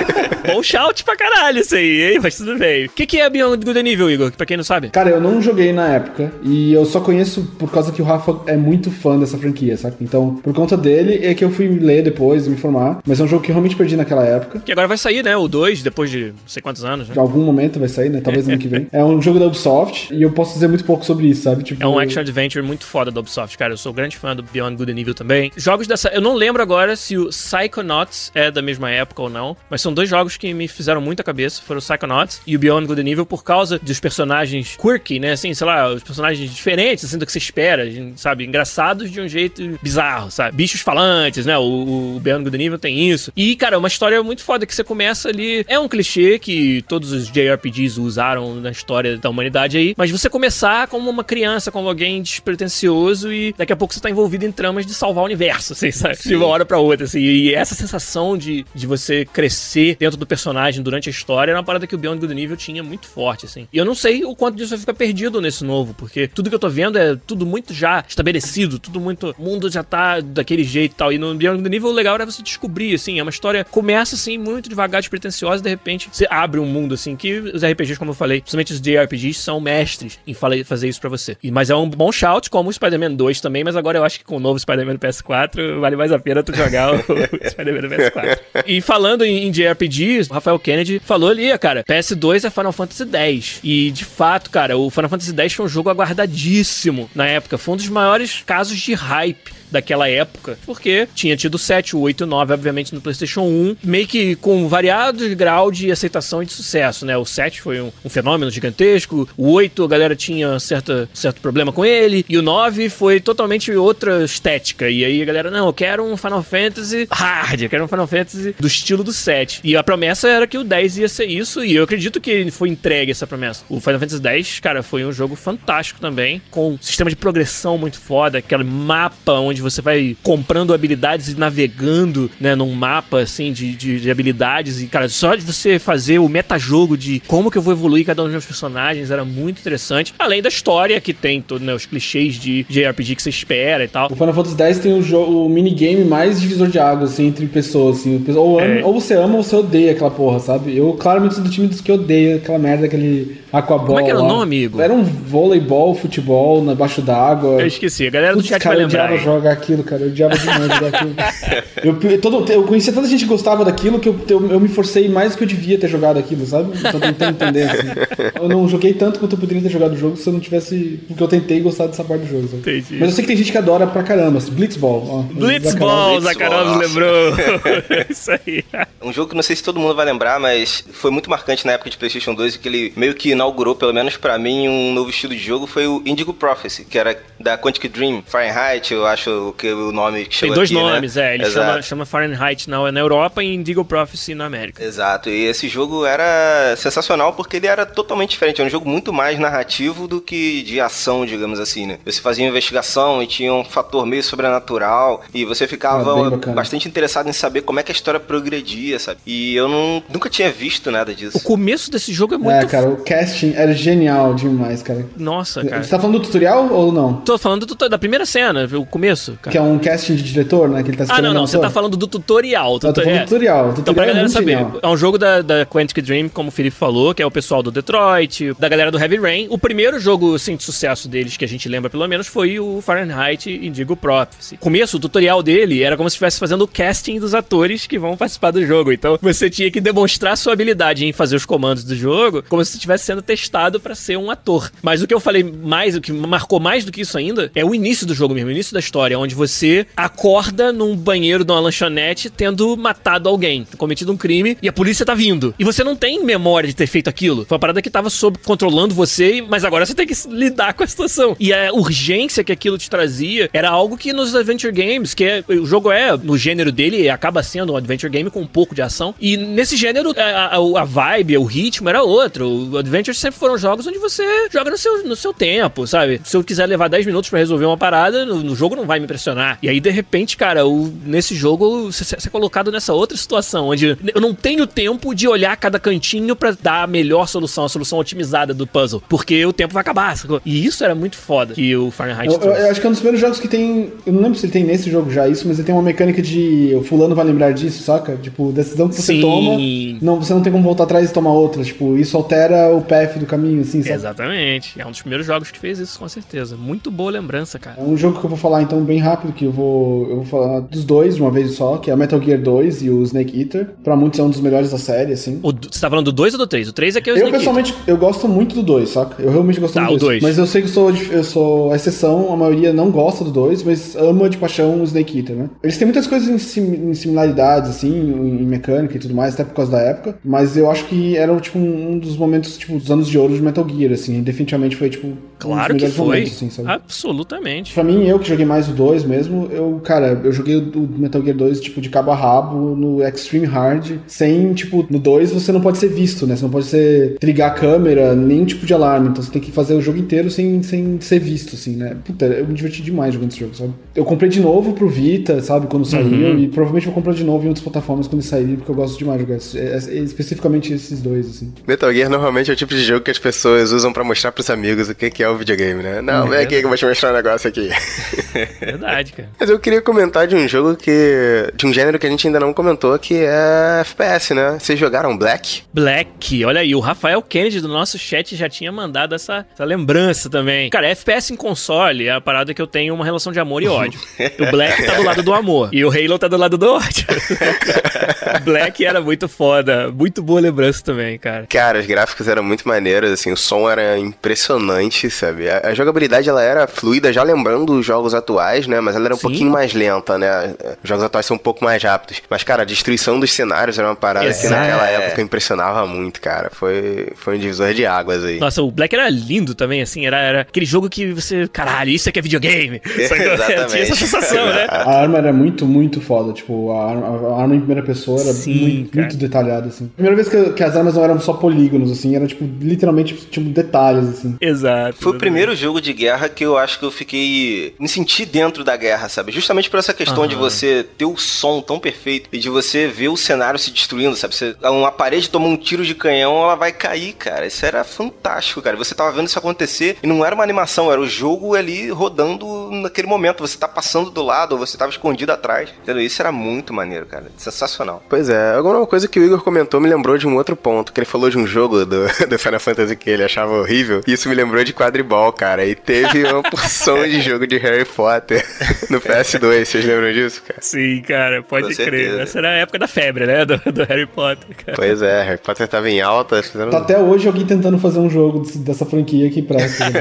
Bom shout pra caralho isso aí, hein? Mas tudo bem. O que, que é Beyond Good and Evil, Igor? Pra quem não sabe. Cara, eu não joguei na época e eu só conheço por causa que o Rafa é muito fã dessa franquia, sabe? Então, por conta dele é que eu fui ler depois, me informar. Mas é um jogo que eu realmente perdi naquela época. Que agora vai sair, né? O 2, depois de não sei quantos anos, né? De algum momento vai sair, né? Talvez ano que vem. É um jogo da Ubisoft e eu posso dizer muito pouco sobre isso, sabe? Tipo, É um action adventure muito foda da Ubisoft, cara. Eu sou grande fã do Beyond Good and Evil também. Jogos dessa. Eu não lembro agora se o Psychonauts é da mesma época ou não, mas são dois jogos que me fizeram muita cabeça. Foram o Psychonauts e o Beyond Good and Evil por causa dos personagens quirky, né? Assim, sei lá, os personagens diferentes, assim, do que você espera, sabe? Engraçados de um jeito bizarro, sabe? Bichos falantes, né? O, o Beyond Good and Evil tem isso. E, cara, uma história muito foda que você começa ali. É um clichê que todos os JRPGs usaram na história da humanidade aí, mas você começar como uma criança, como alguém despretensioso e daqui a pouco você tá envolvido em tramas de salvar o universo, assim, sabe? De uma hora pra outra, assim. E essa sensação de, de você crescer dentro do personagem durante a história era uma parada que o Beyond Good Evil tinha muito forte, assim. E eu não sei o quanto disso vai ficar perdido nesse novo, porque tudo que eu tô vendo é tudo muito já estabelecido, tudo muito. O mundo já tá daquele jeito e tal. E no Beyond Good Evil o legal era você descobrir, assim. É uma história começa assim, muito devagar, despretensiosa, e de repente você abre um mundo, assim, que os RPGs, como eu falei, principalmente os JRPGs, são mestres em fazer isso pra você. Mas é um bom shout, como o Spider-Man 2 também, mas agora eu acho que com o novo Spider-Man PS4 vale mais a pena tu jogar o Spider-Man PS4. E falando em, em JRPGs, o Rafael Kennedy falou ali, cara, PS2 é Final Fantasy X. E de fato, cara, o Final Fantasy X foi um jogo aguardadíssimo na época. Foi um dos maiores casos de hype daquela época, porque tinha tido o 7, o 8 e o 9, obviamente, no PlayStation 1, meio que com variado grau de aceitação e de sucesso, né? O 7 foi um, um fenômeno gigantesco, o 8 a galera tinha certa, certo problema com ele, e o 9 foi totalmente outra estética. E aí a galera, não, eu quero um Final Fantasy hard, eu quero um Final Fantasy do estilo do 7. E a promessa era que o 10 ia ser isso, e eu acredito que foi entregue essa promessa. O Final Fantasy 10, cara, foi um jogo fantástico também, com um sistema de progressão muito foda, aquele mapa onde você vai comprando habilidades e navegando, né, num mapa, assim, de, de, de, habilidades. E, cara, só de você fazer o metajogo de como que eu vou evoluir cada um dos meus personagens era muito interessante. Além da história que tem, todo, né, os clichês de JRPG que você espera e tal. O Final Fantasy X tem o, jogo, o minigame mais divisor de águas, assim, entre pessoas, assim. Ou, ama, é. ou você ama ou você odeia aquela porra, sabe? Eu claramente sou do time dos que odeia aquela merda, aquele aquaball. Como é que era o nome, amigo? Era um voleibol, futebol, nabaixo d'água. Eu esqueci, a galera do chat cara, vai lembrar. Eu odiava jogar aquilo, cara. Eu odiava demais jogar aquilo. Eu, todo, eu conhecia tanta gente que gostava daquilo que eu, eu, eu, me forcei mais do que eu devia ter jogado aquilo, sabe? Tô tentando entender, assim. Eu não joguei tanto quanto eu poderia ter jogado o jogo se eu não tivesse... Porque eu tentei gostar dessa parte do jogo, sabe? Entendi. Mas eu sei que tem gente que adora pra caramba. Assim, Blitzball. Ó, Blitzball, Zakarov lembrou. Isso aí. Um jogo que não sei se todo mundo vai lembrar, mas foi muito marcante na época de PlayStation 2 e que ele meio que inaugurou, pelo menos pra mim, um novo estilo de jogo foi o Indigo Prophecy, que era da Quantic Dream. Fahrenheit, eu acho que o nome que chegou Tem dois aqui, nomes, né? é. Ele chama, chama, Fahrenheit na, na Europa e Indigo Prophecy na América. Exato. E esse jogo era sensacional porque ele era totalmente diferente. Era um jogo muito mais narrativo do que de ação, digamos assim, né? Você fazia investigação e tinha um fator meio sobrenatural e você ficava Ah, bastante interessado em saber como é que a história progredia, sabe? E eu não, nunca tinha visto nada disso. O começo desse jogo é muito... É, cara, o casting era genial demais, cara. Nossa, cara. Você tá falando do tutorial ou não? Tô falando do, da primeira cena, o começo, cara. Que é um casting de diretor, né? Que ele tá Ah, não, não. Você tá falando do tutorial. Eu tô falando do tutorial. O tutorial então, pra é galera muito saber, genial. é um jogo da, da Quantic Dream, como o Felipe falou, que é o pessoal do Detroit, da galera do Heavy Rain. O primeiro jogo, assim, de sucesso deles, que a gente lembra pelo menos, foi o Fahrenheit Indigo Prophecy. Começo, o tutorial dele era como se estivesse fazendo o casting dos atores que vão participar do jogo. Então, você tinha que demonstrar sua habilidade em fazer os comandos do jogo, como se estivesse sendo testado para ser um ator. Mas o que eu falei mais, o que marcou mais do que isso ainda, é o início do jogo mesmo, o início da história, onde você acorda num banheiro de uma lanchonete tendo matado alguém, cometido um crime, e a polícia tá vindo. E você não tem memória de ter feito aquilo. Foi uma parada que tava sob controlando você, mas agora você tem que lidar com a situação. E a urgência que aquilo te trazia era algo que nos Adventure Games, que é, o jogo é, no gênero dele, acaba sendo um Adventure Game com um pouco de ação. E nesse gênero, a, a, a vibe, o ritmo era outro. O Adventure sempre foram jogos onde você joga no seu, no seu tempo, sabe? Se eu quiser levar 10 minutos para resolver uma parada, no, no, jogo não vai me impressionar. E aí, de repente, cara, o, nesse jogo, você, é colocado nessa outra situação, onde eu não tenho tempo de olhar cada cantinho para dar a melhor solução, a solução otimizada do puzzle. porque o tempo vai acabar, sacou? E isso era muito foda que o Fahrenheit Eu, eu- eu acho que é um dos primeiros jogos que tem. Eu não lembro se ele tem nesse jogo já isso, mas ele tem uma mecânica de. O fulano vai lembrar disso, saca? Tipo, decisão que você Sim. toma. Não, você não tem como voltar atrás e tomar outra. Tipo, isso altera o do caminho, assim, sabe? Exatamente. É um dos primeiros jogos que fez isso, com certeza. Muito boa lembrança, cara. É um jogo que eu vou falar então bem rápido, que eu vou, eu vou falar dos dois de uma vez só, que é o Metal Gear 2 e o Snake Eater. Pra muitos é um dos melhores da série, assim. O, você tá falando do 2 ou do 3? O 3 é que é o Eu Snake Eater. pessoalmente, eu gosto muito do 2, saca? Eu realmente gosto Tá, do 2. dois. Mas eu sei que eu sou, eu sou a exceção, a maioria não gosta do 2, mas ama de paixão o Snake Eater, né? Eles têm muitas coisas em, sim- em similaridades, assim, em em mecânica e tudo mais, até por causa da época. Mas eu acho que era, tipo, um dos momentos, tipo, dos anos de ouro de Metal Gear, assim. Definitivamente foi, tipo, Claro um que dos melhores foi. momentos, assim, sabe? Absolutamente. Pra mim, eu que joguei mais o 2 mesmo, eu, cara, eu joguei o Metal Gear 2, tipo, de cabo a rabo, no Extreme Hard, sem, tipo, no 2 você não pode ser visto, né? Você não pode ser, trigar a câmera, nenhum tipo de alarme, então você tem que fazer o jogo inteiro sem, sem ser visto, assim, né? Puta, eu me diverti demais jogando esse jogo, sabe? Eu comprei de novo pro Vita, sabe, quando saiu, Uhum. e provavelmente vou comprar de novo em outras plataformas quando sair, porque eu gosto demais de jogar, especificamente esses dois, assim. Metal Gear normalmente é o tipo de jogo que as pessoas usam pra mostrar pros amigos o que que é o videogame, né? Não, vem aqui que eu vou te mostrar um negócio aqui. Verdade, cara. Mas eu queria comentar de um jogo que. de um gênero que a gente ainda não comentou, que é FPS, né? Vocês jogaram Black? Black, olha aí, o Rafael Kennedy do nosso chat já tinha mandado essa, essa lembrança também. Cara, FPS em console é a parada que eu tenho uma relação de amor e ódio. o Black tá do lado do amor e o Halo tá do lado do ódio. Black era muito foda, muito boa lembrança também, cara. Cara, os gráficos eram muito maneiros, assim, o som era impressionante, sabe? A, a jogabilidade ela era fluida, já lembrando os jogos atuais, né? Mas ela era um Sim. pouquinho mais lenta, né? Os jogos atuais são um pouco mais rápidos. Mas, cara, a destruição dos cenários era uma parada que Exato. naquela época impressionava muito, cara. Foi, foi um divisor de águas aí. Nossa, o Black era lindo também, assim, era, era aquele jogo que você, caralho, isso aqui é videogame. Exatamente. Tinha essa sensação, né? A arma era muito, muito foda. Tipo, a arma, a arma em primeira pessoa era Sim, muito, muito detalhada, assim. Primeira vez que, que as armas não eram só polígonos, assim, era, tipo, literalmente, tipo, detalhes, assim. Exato. Foi o primeiro jogo de guerra que eu acho que eu fiquei. me senti dentro da guerra, sabe? Justamente por essa questão de Aham. você ter o som tão perfeito e de você ver o cenário se destruindo, sabe? Você, uma parede tomou um tiro de canhão, ela vai cair, cara. Isso era fantástico, cara. Você tava vendo isso acontecer e não era uma animação, era o jogo ali rodando naquele momento. Você tá passando do lado, ou você tava escondido atrás. Entendeu? Isso era muito maneiro, cara. Sensacional. Pois é, alguma coisa que o Igor comentou me lembrou de um outro ponto, que ele falou de um jogo do, do Final Fantasy que ele achava horrível, e isso me lembrou de quadribol, cara, e teve uma porção de jogo de Harry Potter no PS2, vocês lembram disso, cara? Sim, cara, pode Com crer. certeza. Essa era a época da febre, né? Do, do Harry Potter, cara. Pois é, Harry Potter tava em alta, fizeram... Tá até hoje alguém tentando fazer um jogo dessa franquia que presta.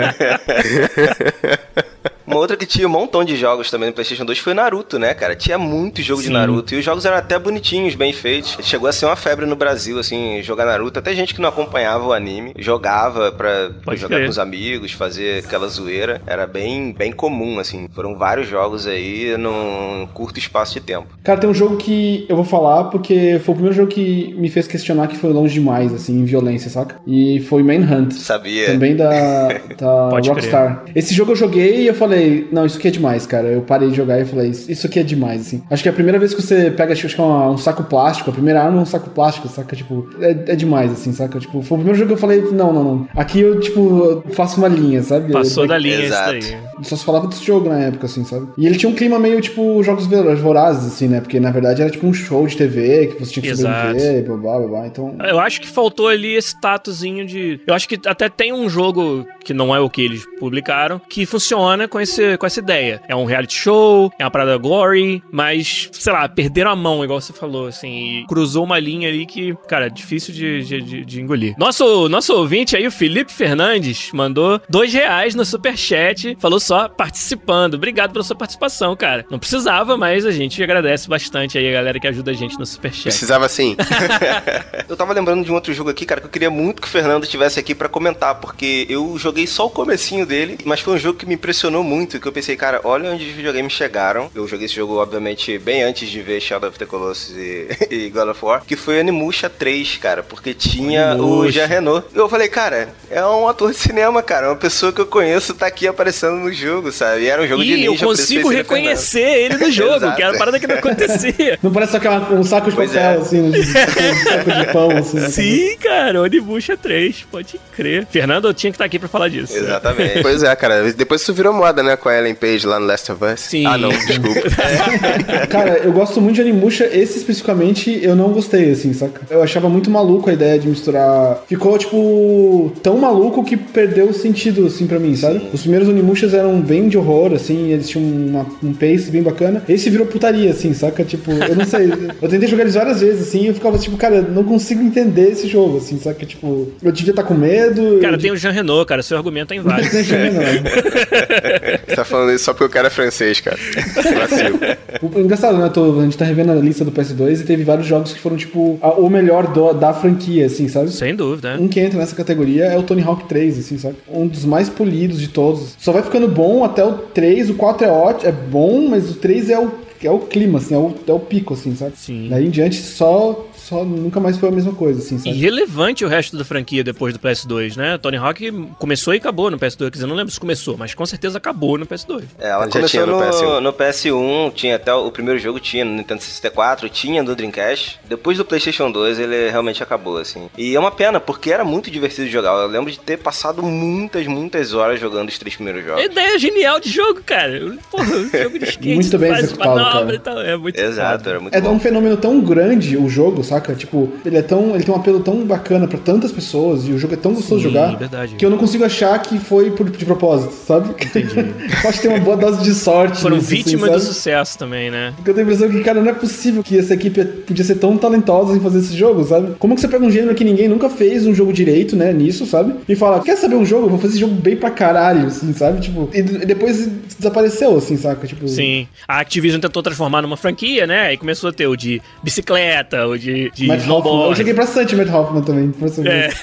Uma outra que tinha um montão de jogos também no PlayStation 2 foi Naruto, né, cara? Tinha muito jogo de Naruto. E os jogos eram até bonitinhos, bem feitos. Chegou a ser uma febre no Brasil, assim, jogar Naruto. Até gente que não acompanhava o anime jogava pra Pode jogar crer. com os amigos, fazer aquela zoeira. Era bem, bem comum, assim. Foram vários jogos aí num curto espaço de tempo. Cara, tem um jogo que eu vou falar porque foi o primeiro jogo que me fez questionar que foi longe demais, assim, em violência, saca? E foi Manhunt. Sabia? Também da, da Rockstar. Esse jogo eu joguei e eu falei, não, isso aqui é demais, cara. Eu parei de jogar e falei, isso aqui é demais, assim. Acho que é a primeira vez que você pega, acho que é um saco plástico, a primeira arma é um saco plástico, saca? Tipo, é, é demais, assim, saca? Tipo, foi o primeiro jogo que eu falei, não, não, não. Aqui eu, tipo, faço uma linha, sabe? Passou Eu- da linha Exato. isso daí. só se falava desse jogo na época, assim, sabe? E ele tinha um clima meio, tipo, jogos vorazes, assim, né? Porque, na verdade, era tipo um show de TV que você tinha que Exato. sobreviver, blá, blá, blá, blá. Então... Eu acho que faltou ali esse statusinho de. Eu acho que até tem um jogo que não é o que eles publicaram, que funciona com, esse, com essa ideia. É um reality show, é uma parada glory, mas, sei lá, perderam a mão, igual você falou, assim, e cruzou uma linha ali que, cara, difícil de, de, de- de engolir. Nosso, nosso ouvinte aí, o Felipe Fernandes, mandou dois reais no superchat, falou só participando. Obrigado pela sua participação, cara. Não precisava, mas a gente agradece bastante aí a galera que ajuda a gente no superchat. Precisava sim. Eu tava lembrando de um outro jogo aqui, cara, que eu queria muito que o Fernando estivesse aqui pra comentar, porque eu joguei só o comecinho dele, mas foi um jogo que me impressionou muito, que eu pensei, cara, olha onde os videogames chegaram. Eu joguei esse jogo, obviamente, bem antes de ver Shadow of the Colossus e, e God of War, que foi Animusha 3, cara, porque tinha o Onimusha. Jean Renault. Eu falei, cara, é um ator de cinema, cara, uma pessoa que eu conheço tá aqui aparecendo no jogo, sabe? E era um jogo de E ninja. eu consigo reconhecer ele no jogo, que era a parada que não acontecia. Não parece só que é um saco de Pois papel, é. assim, um saco de pão, assim. Sim, cara, Onimusha 3, pode crer. Fernando, eu tinha que estar aqui pra falar disso. Exatamente. Pois é, cara. Depois isso virou moda, né? Com a Ellen Page lá no Last of Us. Sim. Ah, não, desculpa. Cara, eu gosto muito de Animusha, esse especificamente eu não gostei, assim, saca? Eu achava muito maluco a ideia de misturar. Ficou, tipo, tão maluco que perdeu o sentido, assim, pra mim, sabe? Os primeiros Animushas eram bem de horror, assim, eles tinham uma- um pace bem bacana. Esse virou putaria, assim, saca? Tipo, eu não sei. eu tentei jogar eles várias vezes, assim, e eu ficava, tipo, cara, não consigo entender esse jogo, assim, saca? Tipo, eu devia estar com medo. Cara, eu tem o Jean Renault, cara, seu argumento é inválido. devia- não. Você tá falando isso só porque o cara é francês, cara. O- Engraçado, né? Tô- a gente tá revendo a lista do PS2 e teve vários jogos que foram, tipo, a- o melhor do- da franquia, assim, sabe? Sem dúvida. Um que entra nessa categoria é o Tony Hawk 3, assim, sabe? Um dos mais polidos de todos. Só vai ficando bom até o 3, o 4 é ótimo, é bom, mas o 3 é o, é o clima, assim, é o, é o pico, assim, sabe? Sim. Daí em diante só, só nunca mais foi a mesma coisa, assim, sabe? Irrelevante o resto da franquia depois do PS2, né? Tony Hawk começou e acabou no PS2. Quer dizer, não lembro se começou, mas com certeza acabou no PS2. É, ela Já começou tinha no no, PS1. no PS1, tinha até o, o primeiro jogo tinha no Nintendo 64, tinha no Dreamcast. Depois do PlayStation 2 ele realmente acabou, assim. E é uma pena, porque era muito divertido de jogar. Eu lembro de ter passado muitas, muitas horas jogando os três primeiros A jogos. ideia genial de jogo, cara. Porra, um jogo de skate, Muito bem faz executado, manobra cara. e tal. É muito Exato, era muito É bom. um fenômeno tão grande o jogo, saca? Tipo, ele é tão. Ele tem um apelo tão bacana pra tantas pessoas e o jogo é tão gostoso de Sim, jogar verdade. que eu não consigo achar que foi por, de propósito, sabe? Entendi. eu acho que tem uma boa dose de sorte. Foram nisso, assim, vítimas do sabe? sucesso também, né? Porque eu tenho a impressão que, cara, não é possível que essa equipe podia ser tão talentosa em fazer esse jogo, sabe? Como que você pega um gênero que ninguém nunca fez um jogo direito, né, nisso, sabe? E fala, quer saber um jogo? Eu vou fazer esse jogo bem pra caralho, assim, sabe? Tipo, e, e depois desapareceu, assim, saca? Tipo, Sim. A Activision tentou transformar numa franquia, né? E começou a ter o de bicicleta, o de, de Matt Hoffman. Eu snowboard. joguei bastante Matt Hoffman também, por você ver.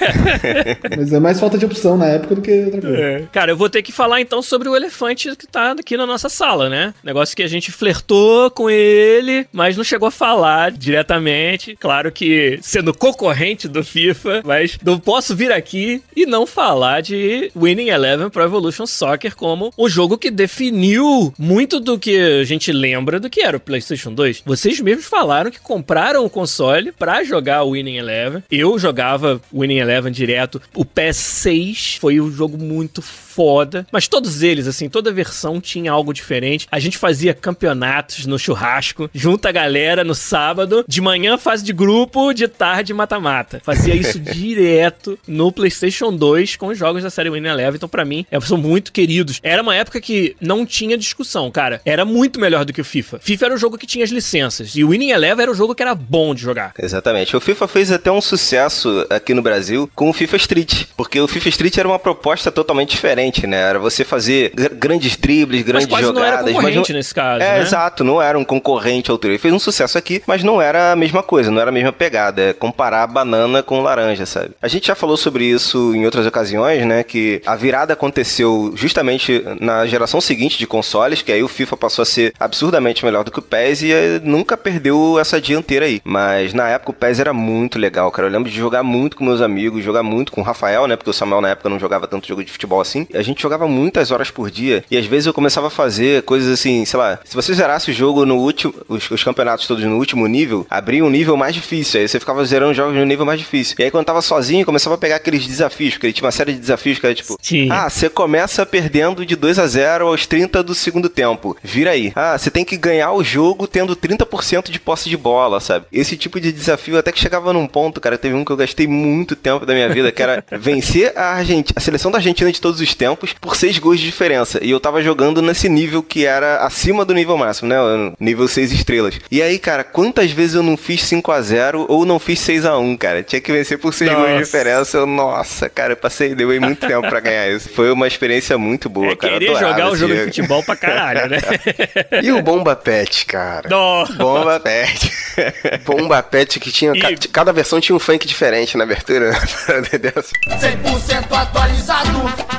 Mas é mais falta de opção na época do que outra coisa. É. Cara, eu vou ter que falar então sobre o elefante que tá aqui na nossa sala, né? Negócio que a gente flertou com ele, mas não chegou a falar diretamente. Claro que sendo concorrente do FIFA, mas não posso vir aqui e não falar de Winning Eleven Pro Evolution Soccer como o jogo que definiu muito do que a gente lembra do que era o PlayStation 2. Vocês mesmos falaram que compraram o console pra jogar o Winning Eleven. Eu jogava Winning Eleven direto. O PS6 foi um jogo muito foda, mas todos eles, assim, toda versão tinha algo diferente. A gente fazia campeonatos no churrasco, junta a galera no sábado, de manhã fase de grupo, de tarde mata-mata. Fazia isso direto no PlayStation 2 com os jogos da série Winning Eleven. Então, pra mim, é, são muito queridos. Era uma época que não tinha discussão, cara. Era muito melhor do que o FIFA. FIFA era o jogo que tinha as licenças e o Winning Eleven era o jogo que era bom de jogar. Exatamente. O FIFA fez até um sucesso aqui no Brasil com o FIFA Street, porque o FIFA Street era uma proposta totalmente diferente, né? Era você fazer gr- grandes dribles, grandes quase não jogadas. era concorrente nesse caso, É, né? exato, não era um concorrente ao altura. Ele fez um sucesso aqui, mas não era a mesma coisa, não era a mesma pegada. É comparar banana com laranja, sabe? A gente já falou sobre isso em outras ocasiões, né? Que a virada aconteceu justamente na geração seguinte de consoles, que aí o FIFA passou a ser absurdamente melhor do que o PES e eh, nunca perdeu essa dianteira aí. Mas na época o PES era muito legal, cara. Eu lembro de jogar muito com meus amigos, jogar muito com o Rafael, né? Porque o Samuel na época não jogava tanto jogo de futebol assim. A gente jogava muitas horas por dia e às vezes eu começava a fazer coisas assim, sei lá, se você zerasse o jogo no último, os, os campeonatos todos no último nível, abria um nível mais difícil. Aí você ficava zerando jogos no nível mais difícil. E aí quando tava sozinho, começava a pegar aqueles desafios, porque ele tinha uma série de desafios que era tipo, Sim. ah, você começa perdendo de 2 a 0 aos 30 do segundo tempo. Vira aí. Ah, você tem que ganhar o jogo tendo 30% de posse de bola, sabe? Esse tipo de desafio até que chegava num ponto, cara, teve um que eu gastei muito tempo da minha vida, que era vencer a Argentina, a seleção da Argentina de todos os tempos por seis gols de diferença. E eu tava jogando nesse nível que era acima do nível máximo, né? Nível 6 estrelas. E aí, cara, quantas vezes eu não fiz 5 a 0 ou não fiz 6 a 1 cara? Tinha que vencer por 6 gols de diferença. Eu, nossa, cara, eu passei, deu muito tempo pra ganhar isso. Foi uma experiência muito boa, É cara. Adorava jogar o jogo de futebol pra caralho, né? E o Bomba Pet, cara? Nó. Bomba Pet. Bomba Pet que tinha. E- ca- Cada versão tinha um funk diferente na abertura. né? 100% atualizado,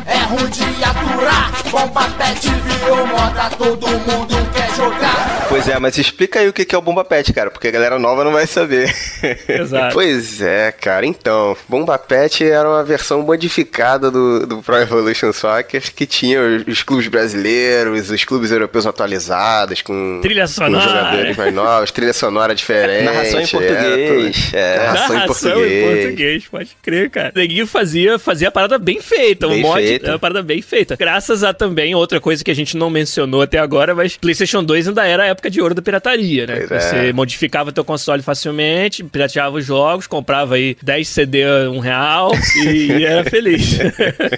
é ruim de aturar. Bomba pet virou moda, todo mundo quer jogar. Pois é, mas explica aí o que é o Bomba Pet, cara, porque a galera nova não vai saber. Exato. Pois é, cara. Então, Bomba Pet era uma versão modificada do, do Pro Evolution Soccer que tinha os, os clubes brasileiros, os clubes europeus atualizados, com, Trilha com sonora. jogadores mais novos, trilha sonora diferente. Narração em é, português, tudo- é. Narração, em Narração português. português, pode crer, cara. O Neguinho fazia, fazia a parada bem feita, Bem um mod, feita. Parada bem feita. Graças a também outra coisa que a gente não mencionou até agora, mas PlayStation 2 ainda era a época de ouro da pirataria, né? Pois é. Você modificava teu console facilmente, pirateava os jogos, comprava aí 10 CD a um real e, e era feliz.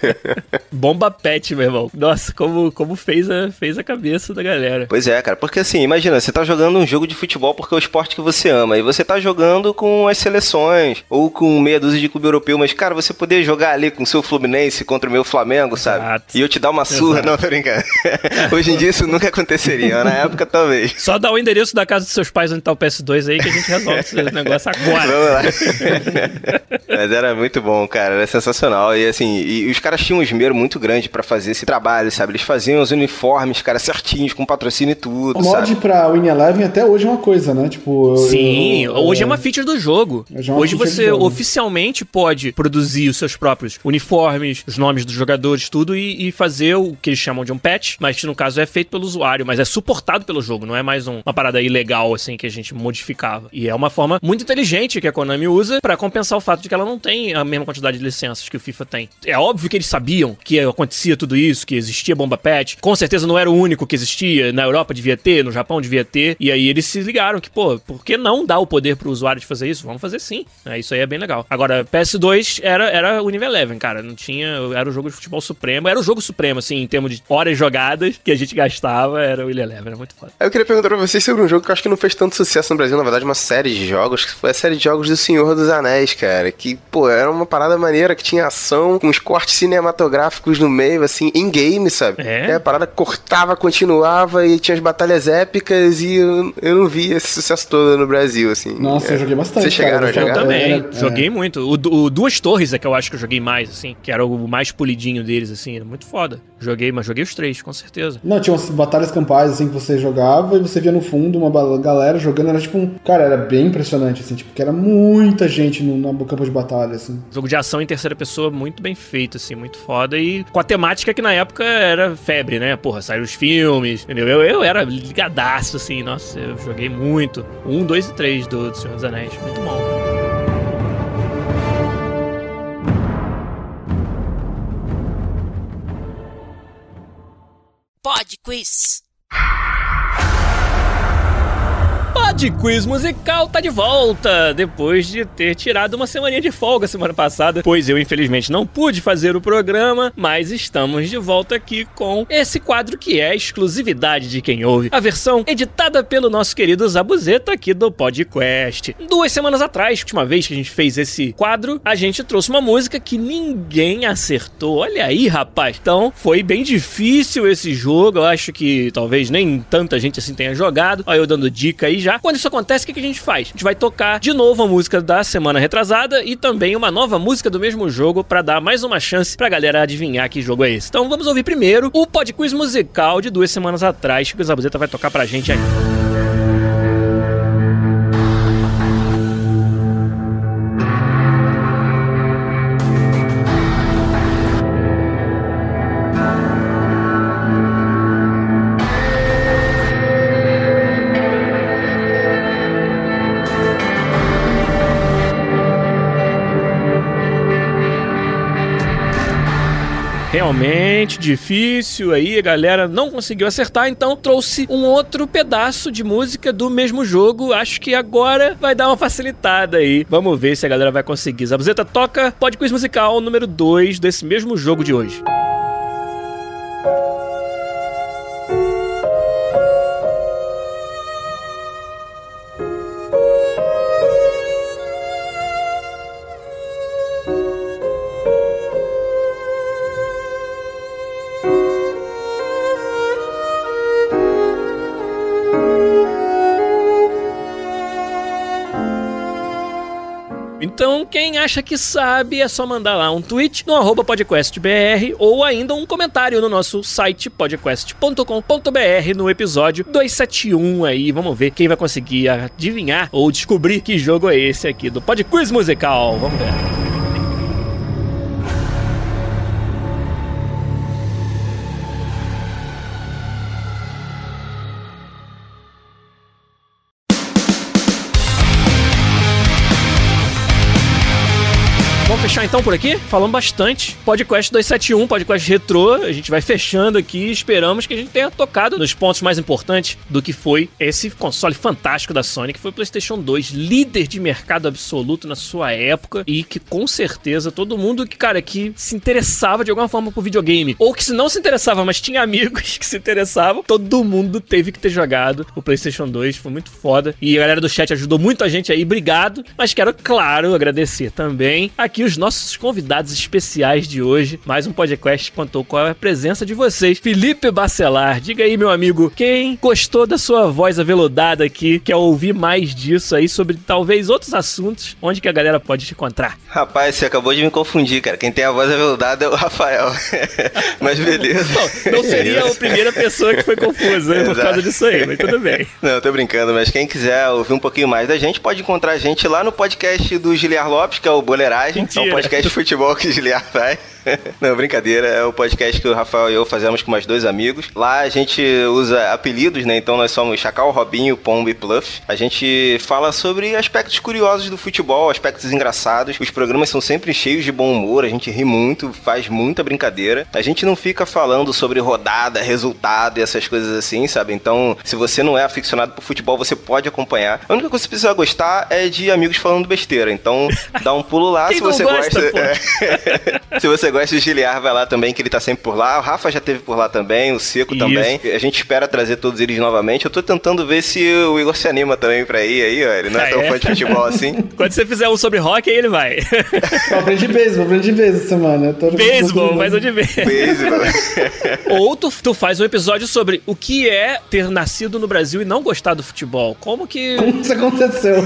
Bomba Pet, meu irmão. Nossa, como, como fez, a, fez a cabeça da galera. Pois é, cara, porque assim, imagina, você tá jogando um jogo de futebol porque é o esporte que você ama, e você tá jogando com as seleções, ou com meia dúzia de clube europeu, mas, cara, você poder jogar ali com o seu Fluminense contra o meu Flamengo, sabe? Exato. E eu te dar uma surra, Exato. não, tô brincando. Hoje em dia isso nunca aconteceria, mas na época talvez. Só dá o endereço da casa dos seus pais onde tá o PS2 aí que a gente resolve esse negócio agora. Vamos lá. Mas era muito bom, cara. Era sensacional. E assim, e os caras tinham um esmero muito grande pra fazer esse trabalho, sabe? Eles faziam os uniformes, cara, certinhos, com patrocínio e tudo, O mod sabe? pra Win Eleven até hoje é uma coisa, né? Tipo. eu- Sim, eu- hoje é uma feature do jogo. É Hoje você jogo. oficialmente pode produzir os seus próprios uniformes, os nomes dos jogadores, tudo, e, e fazer o que eles chamam de um patch, mas que no caso é feito pelo usuário, mas é suportado pelo jogo, não é mais um- uma parada ilegal assim que a gente modificava. E é uma forma muito inteligente que a Konami usa pra compensar o fato de que ela não tem a mesma quantidade de licenças que o FIFA tem. É óbvio que eles sabiam que acontecia tudo isso, que existia bomba patch. Com certeza não era o único que existia. Na Europa devia ter, no Japão devia ter. E aí eles se ligaram que, pô, por que não dar o poder pro usuário de fazer isso? Vamos fazer sim. É, isso aí é bem legal. Agora, PS2 era, era o nível Eleven, cara. Não tinha. Era o jogo de futebol supremo. Era o jogo supremo, assim, em termos de horas jogadas que a gente gastava. Era o William Eleven. Era muito foda. Eu queria perguntar pra vocês sobre um jogo que eu acho que não fez tanto sucesso no Brasil, na verdade, uma série de jogos, que foi a série de jogos do Senhor dos Anéis, cara. Que, pô, era uma parada maneira, que tinha ação, com os cortes cinematográficos no meio, assim, em game, sabe? É. a parada cortava, continuava e tinha as batalhas épicas e eu, eu não vi esse sucesso todo no Brasil, assim. Nossa, É. eu joguei bastante. Vocês chegaram cara. a Eu jogar? Era- também. era- joguei muito. O, o Duas Torres é que eu acho que eu joguei mais, assim. Que era o mais polidinho deles, assim. Era muito foda. Joguei, mas joguei os três, com certeza. Não, tinha umas batalhas campais, assim, que você jogava e você via no fundo uma galera jogando, era tipo um... Cara, era bem impressionante, assim, tipo, que era muita gente no, no campo de batalha, assim. Jogo de ação em terceira pessoa muito bem feito, assim, muito foda. E com a temática que na época era febre, né? Porra, saíram os filmes, entendeu? Eu, eu era ligadaço, assim, nossa, eu joguei muito. Um, dois e três do, do Senhor dos Anéis. Muito bom. Pod Quiz. Pod Quiz Musical tá de volta, depois de ter tirado uma semaninha de folga semana passada, pois eu infelizmente não pude fazer o programa, mas estamos de volta aqui com esse quadro que é a exclusividade de quem ouve, a versão editada pelo nosso querido Zabuzeta aqui do PodQuest. Duas semanas atrás, última vez que a gente fez esse quadro, a gente trouxe uma música que ninguém acertou. Olha aí, rapaz. Então, foi bem difícil esse jogo, eu acho que talvez nem tanta gente assim tenha jogado. Olha eu dando dica aí já. Quando isso acontece, o que a gente faz? A gente vai tocar de novo a música da semana retrasada e também uma nova música do mesmo jogo pra dar mais uma chance pra galera adivinhar que jogo é esse. Então vamos ouvir primeiro o podquiz musical de duas semanas atrás que o Zabuzeta vai tocar pra gente aí. Realmente difícil aí, a galera não conseguiu acertar, então trouxe um outro pedaço de música do mesmo jogo. Acho que agora vai dar uma facilitada aí. Vamos ver se a galera vai conseguir. Zabuzeta toca Pod Quiz Musical número 2 desse mesmo jogo de hoje. Quem acha que sabe é só mandar lá um tweet no arroba podcastbr ou ainda um comentário no nosso site podcast.com.br no episódio 271 aí. Vamos ver quem vai conseguir adivinhar ou descobrir que jogo é esse aqui do Pod Quiz Musical. Vamos ver. Então por aqui? Falamos bastante. Podcast 271, podcast retrô. A gente vai fechando aqui. Esperamos que a gente tenha tocado nos pontos mais importantes do que foi esse console fantástico da Sony, que foi o PlayStation 2, líder de mercado absoluto na sua época e que com certeza todo mundo que, cara, que se interessava de alguma forma por videogame, ou que se não se interessava, mas tinha amigos que se interessavam, todo mundo teve que ter jogado o PlayStation 2. Foi muito foda. E a galera do chat ajudou muito a gente aí. Obrigado. Mas quero, claro, agradecer também aqui os nossos convidados especiais de hoje. Mais um podcast contou com a presença de vocês. Felipe Bacelar, diga aí, meu amigo, quem gostou da sua voz aveludada aqui, quer ouvir mais disso aí sobre talvez outros assuntos, onde que a galera pode te encontrar? Rapaz, você acabou de me confundir, cara. Quem tem a voz aveludada é o Rafael. mas beleza. Não, não seria a primeira pessoa que foi confusa né, por causa disso aí, mas tudo bem. Não, tô brincando, mas quem quiser ouvir um pouquinho mais da gente, pode encontrar a gente lá no podcast do Giliar Lopes, que é o Boleiragem. É um Mentira. Podcast de futebol que o Giliar faz. Não, brincadeira. É o podcast que o Rafael e eu fazemos com mais dois amigos. Lá a gente usa apelidos, né? Então nós somos Chacal, Robinho, Pombo e Pluff. A gente fala sobre aspectos curiosos do futebol, aspectos engraçados. Os programas são sempre cheios de bom humor, a gente ri muito, faz muita brincadeira. A gente não fica falando sobre rodada, resultado e essas coisas assim, sabe? Então, se você não é aficionado por futebol, você pode acompanhar. A única coisa que você precisa gostar é de amigos falando besteira. Então, dá um pulo lá se você gosta, gosta. É. se você gosta de Giliar, vai lá também, que ele tá sempre por lá. O Rafa já teve por lá também, o Seco Isso. também. A gente espera trazer todos eles novamente. Eu tô tentando ver se o Igor se anima também pra ir aí, ó. Ele não é Ah, tão é? fã de futebol assim. Quando você fizer um sobre rock, aí ele vai. Eu aprendi beisebol, aprendi beisebol essa semana. Eu tô- Beisebol, mas onde vê. Beisebol. Ou tu, tu faz um episódio sobre o que é ter nascido no Brasil e não gostar do futebol. Como que. Como isso aconteceu?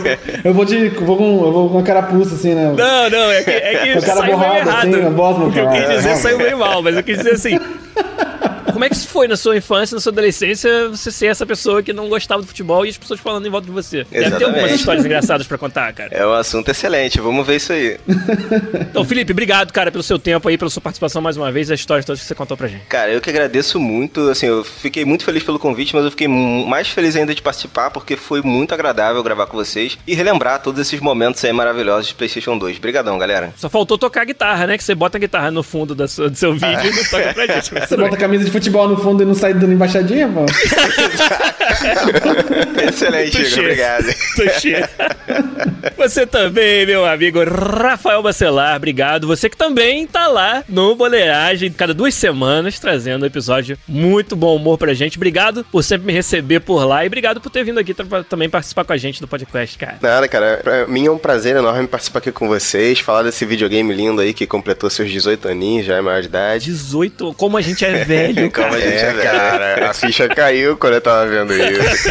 Eu vou de. Vou com, eu vou com uma carapuça assim, né? Não, não, é que, é que a cara errado. assim, a voz no o que eu quis dizer saiu meio mal, mas eu quis dizer assim. Como é que isso foi na sua infância, na sua adolescência, você ser essa pessoa que não gostava do futebol e as pessoas falando em volta de você? Deve ter Exatamente. algumas histórias engraçadas pra contar, cara. É um assunto excelente, vamos ver isso aí. Então, Felipe, obrigado, cara, pelo seu tempo aí, pela sua participação mais uma vez e as histórias todas que você contou pra gente. Cara, eu que agradeço muito, assim, eu fiquei muito feliz pelo convite, mas eu fiquei mais feliz ainda de participar, porque foi muito agradável gravar com vocês e relembrar todos esses momentos aí maravilhosos de Playstation 2. Obrigadão, galera. Só faltou tocar a guitarra, né? Que você bota a guitarra no fundo da sua- do seu vídeo e não toca pra gente. Você bota a camisa de futebol no fundo e não sai dando embaixadinha, pô? Excelente, Igor, obrigado. Touché. Você também, meu amigo Rafael Bacelar, obrigado. Você que também tá lá no Boleiragem, cada duas semanas, trazendo um episódio muito bom humor pra gente. Obrigado por sempre me receber por lá e obrigado por ter vindo aqui tra- também participar com a gente do podcast, cara. Nada, cara. Pra mim é um prazer enorme participar aqui com vocês, falar desse videogame lindo aí que completou seus 18 aninhos, já é maior de idade. 18, como a gente é velho, Como a cara. gente é É, cara, a ficha caiu quando eu tava vendo isso.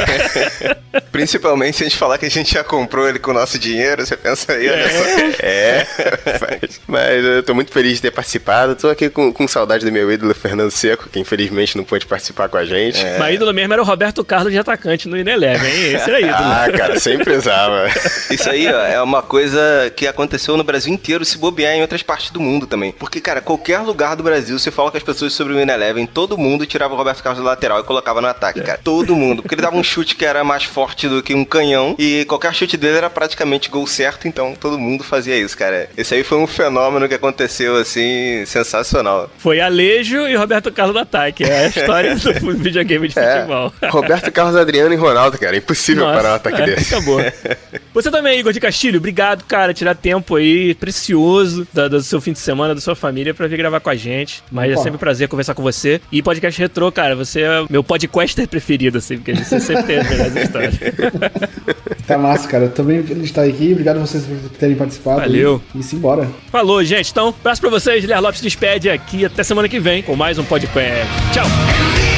Principalmente se a gente falar que a gente já comprou ele com o nosso dinheiro, você pensa aí, olha só. É, mas, mas eu tô muito feliz de ter participado. Tô aqui com, com saudade do meu ídolo Fernando Seco, que infelizmente não pôde participar com a gente. Mas ídolo mesmo era o Roberto Carlos de atacante no Ineleven, hein? Esse era ídolo. Ah, cara, sempre usava. Isso aí, ó, é uma coisa que aconteceu no Brasil inteiro, se bobear em outras partes do mundo também. Porque, cara, qualquer lugar do Brasil, você fala com as pessoas sobre o Eleven, todo mundo tirava o Roberto Carlos do lateral e colocava no ataque, cara. Todo mundo. Porque ele dava um chute que era mais forte do que um canhão e qualquer chute dele era praticamente gol certo, então todo mundo fazia isso, cara. Esse aí foi um fenômeno que aconteceu, assim, sensacional. Foi Alejo e Roberto Carlos no ataque. É a história do videogame de É, futebol. Roberto Carlos, Adriano e Ronaldo, cara. Impossível Nossa, parar um ataque é, desse. Acabou. Você também, Igor de Castilho, obrigado, cara, tirar tempo aí precioso da- do seu fim de semana, da sua família, pra vir gravar com a gente. Mas é sempre um prazer conversar com você. E podcast retrô, cara, você é o meu podcaster preferido, assim, porque você sempre tem as melhores histórias. Tá massa, cara. Eu tô bem feliz de estar aqui. Obrigado a vocês por terem participado. Valeu. E, e simbora. Falou, gente. Então, abraço pra vocês. Guilherme Lopes se despede aqui. Até semana que vem com mais um podcast. Tchau.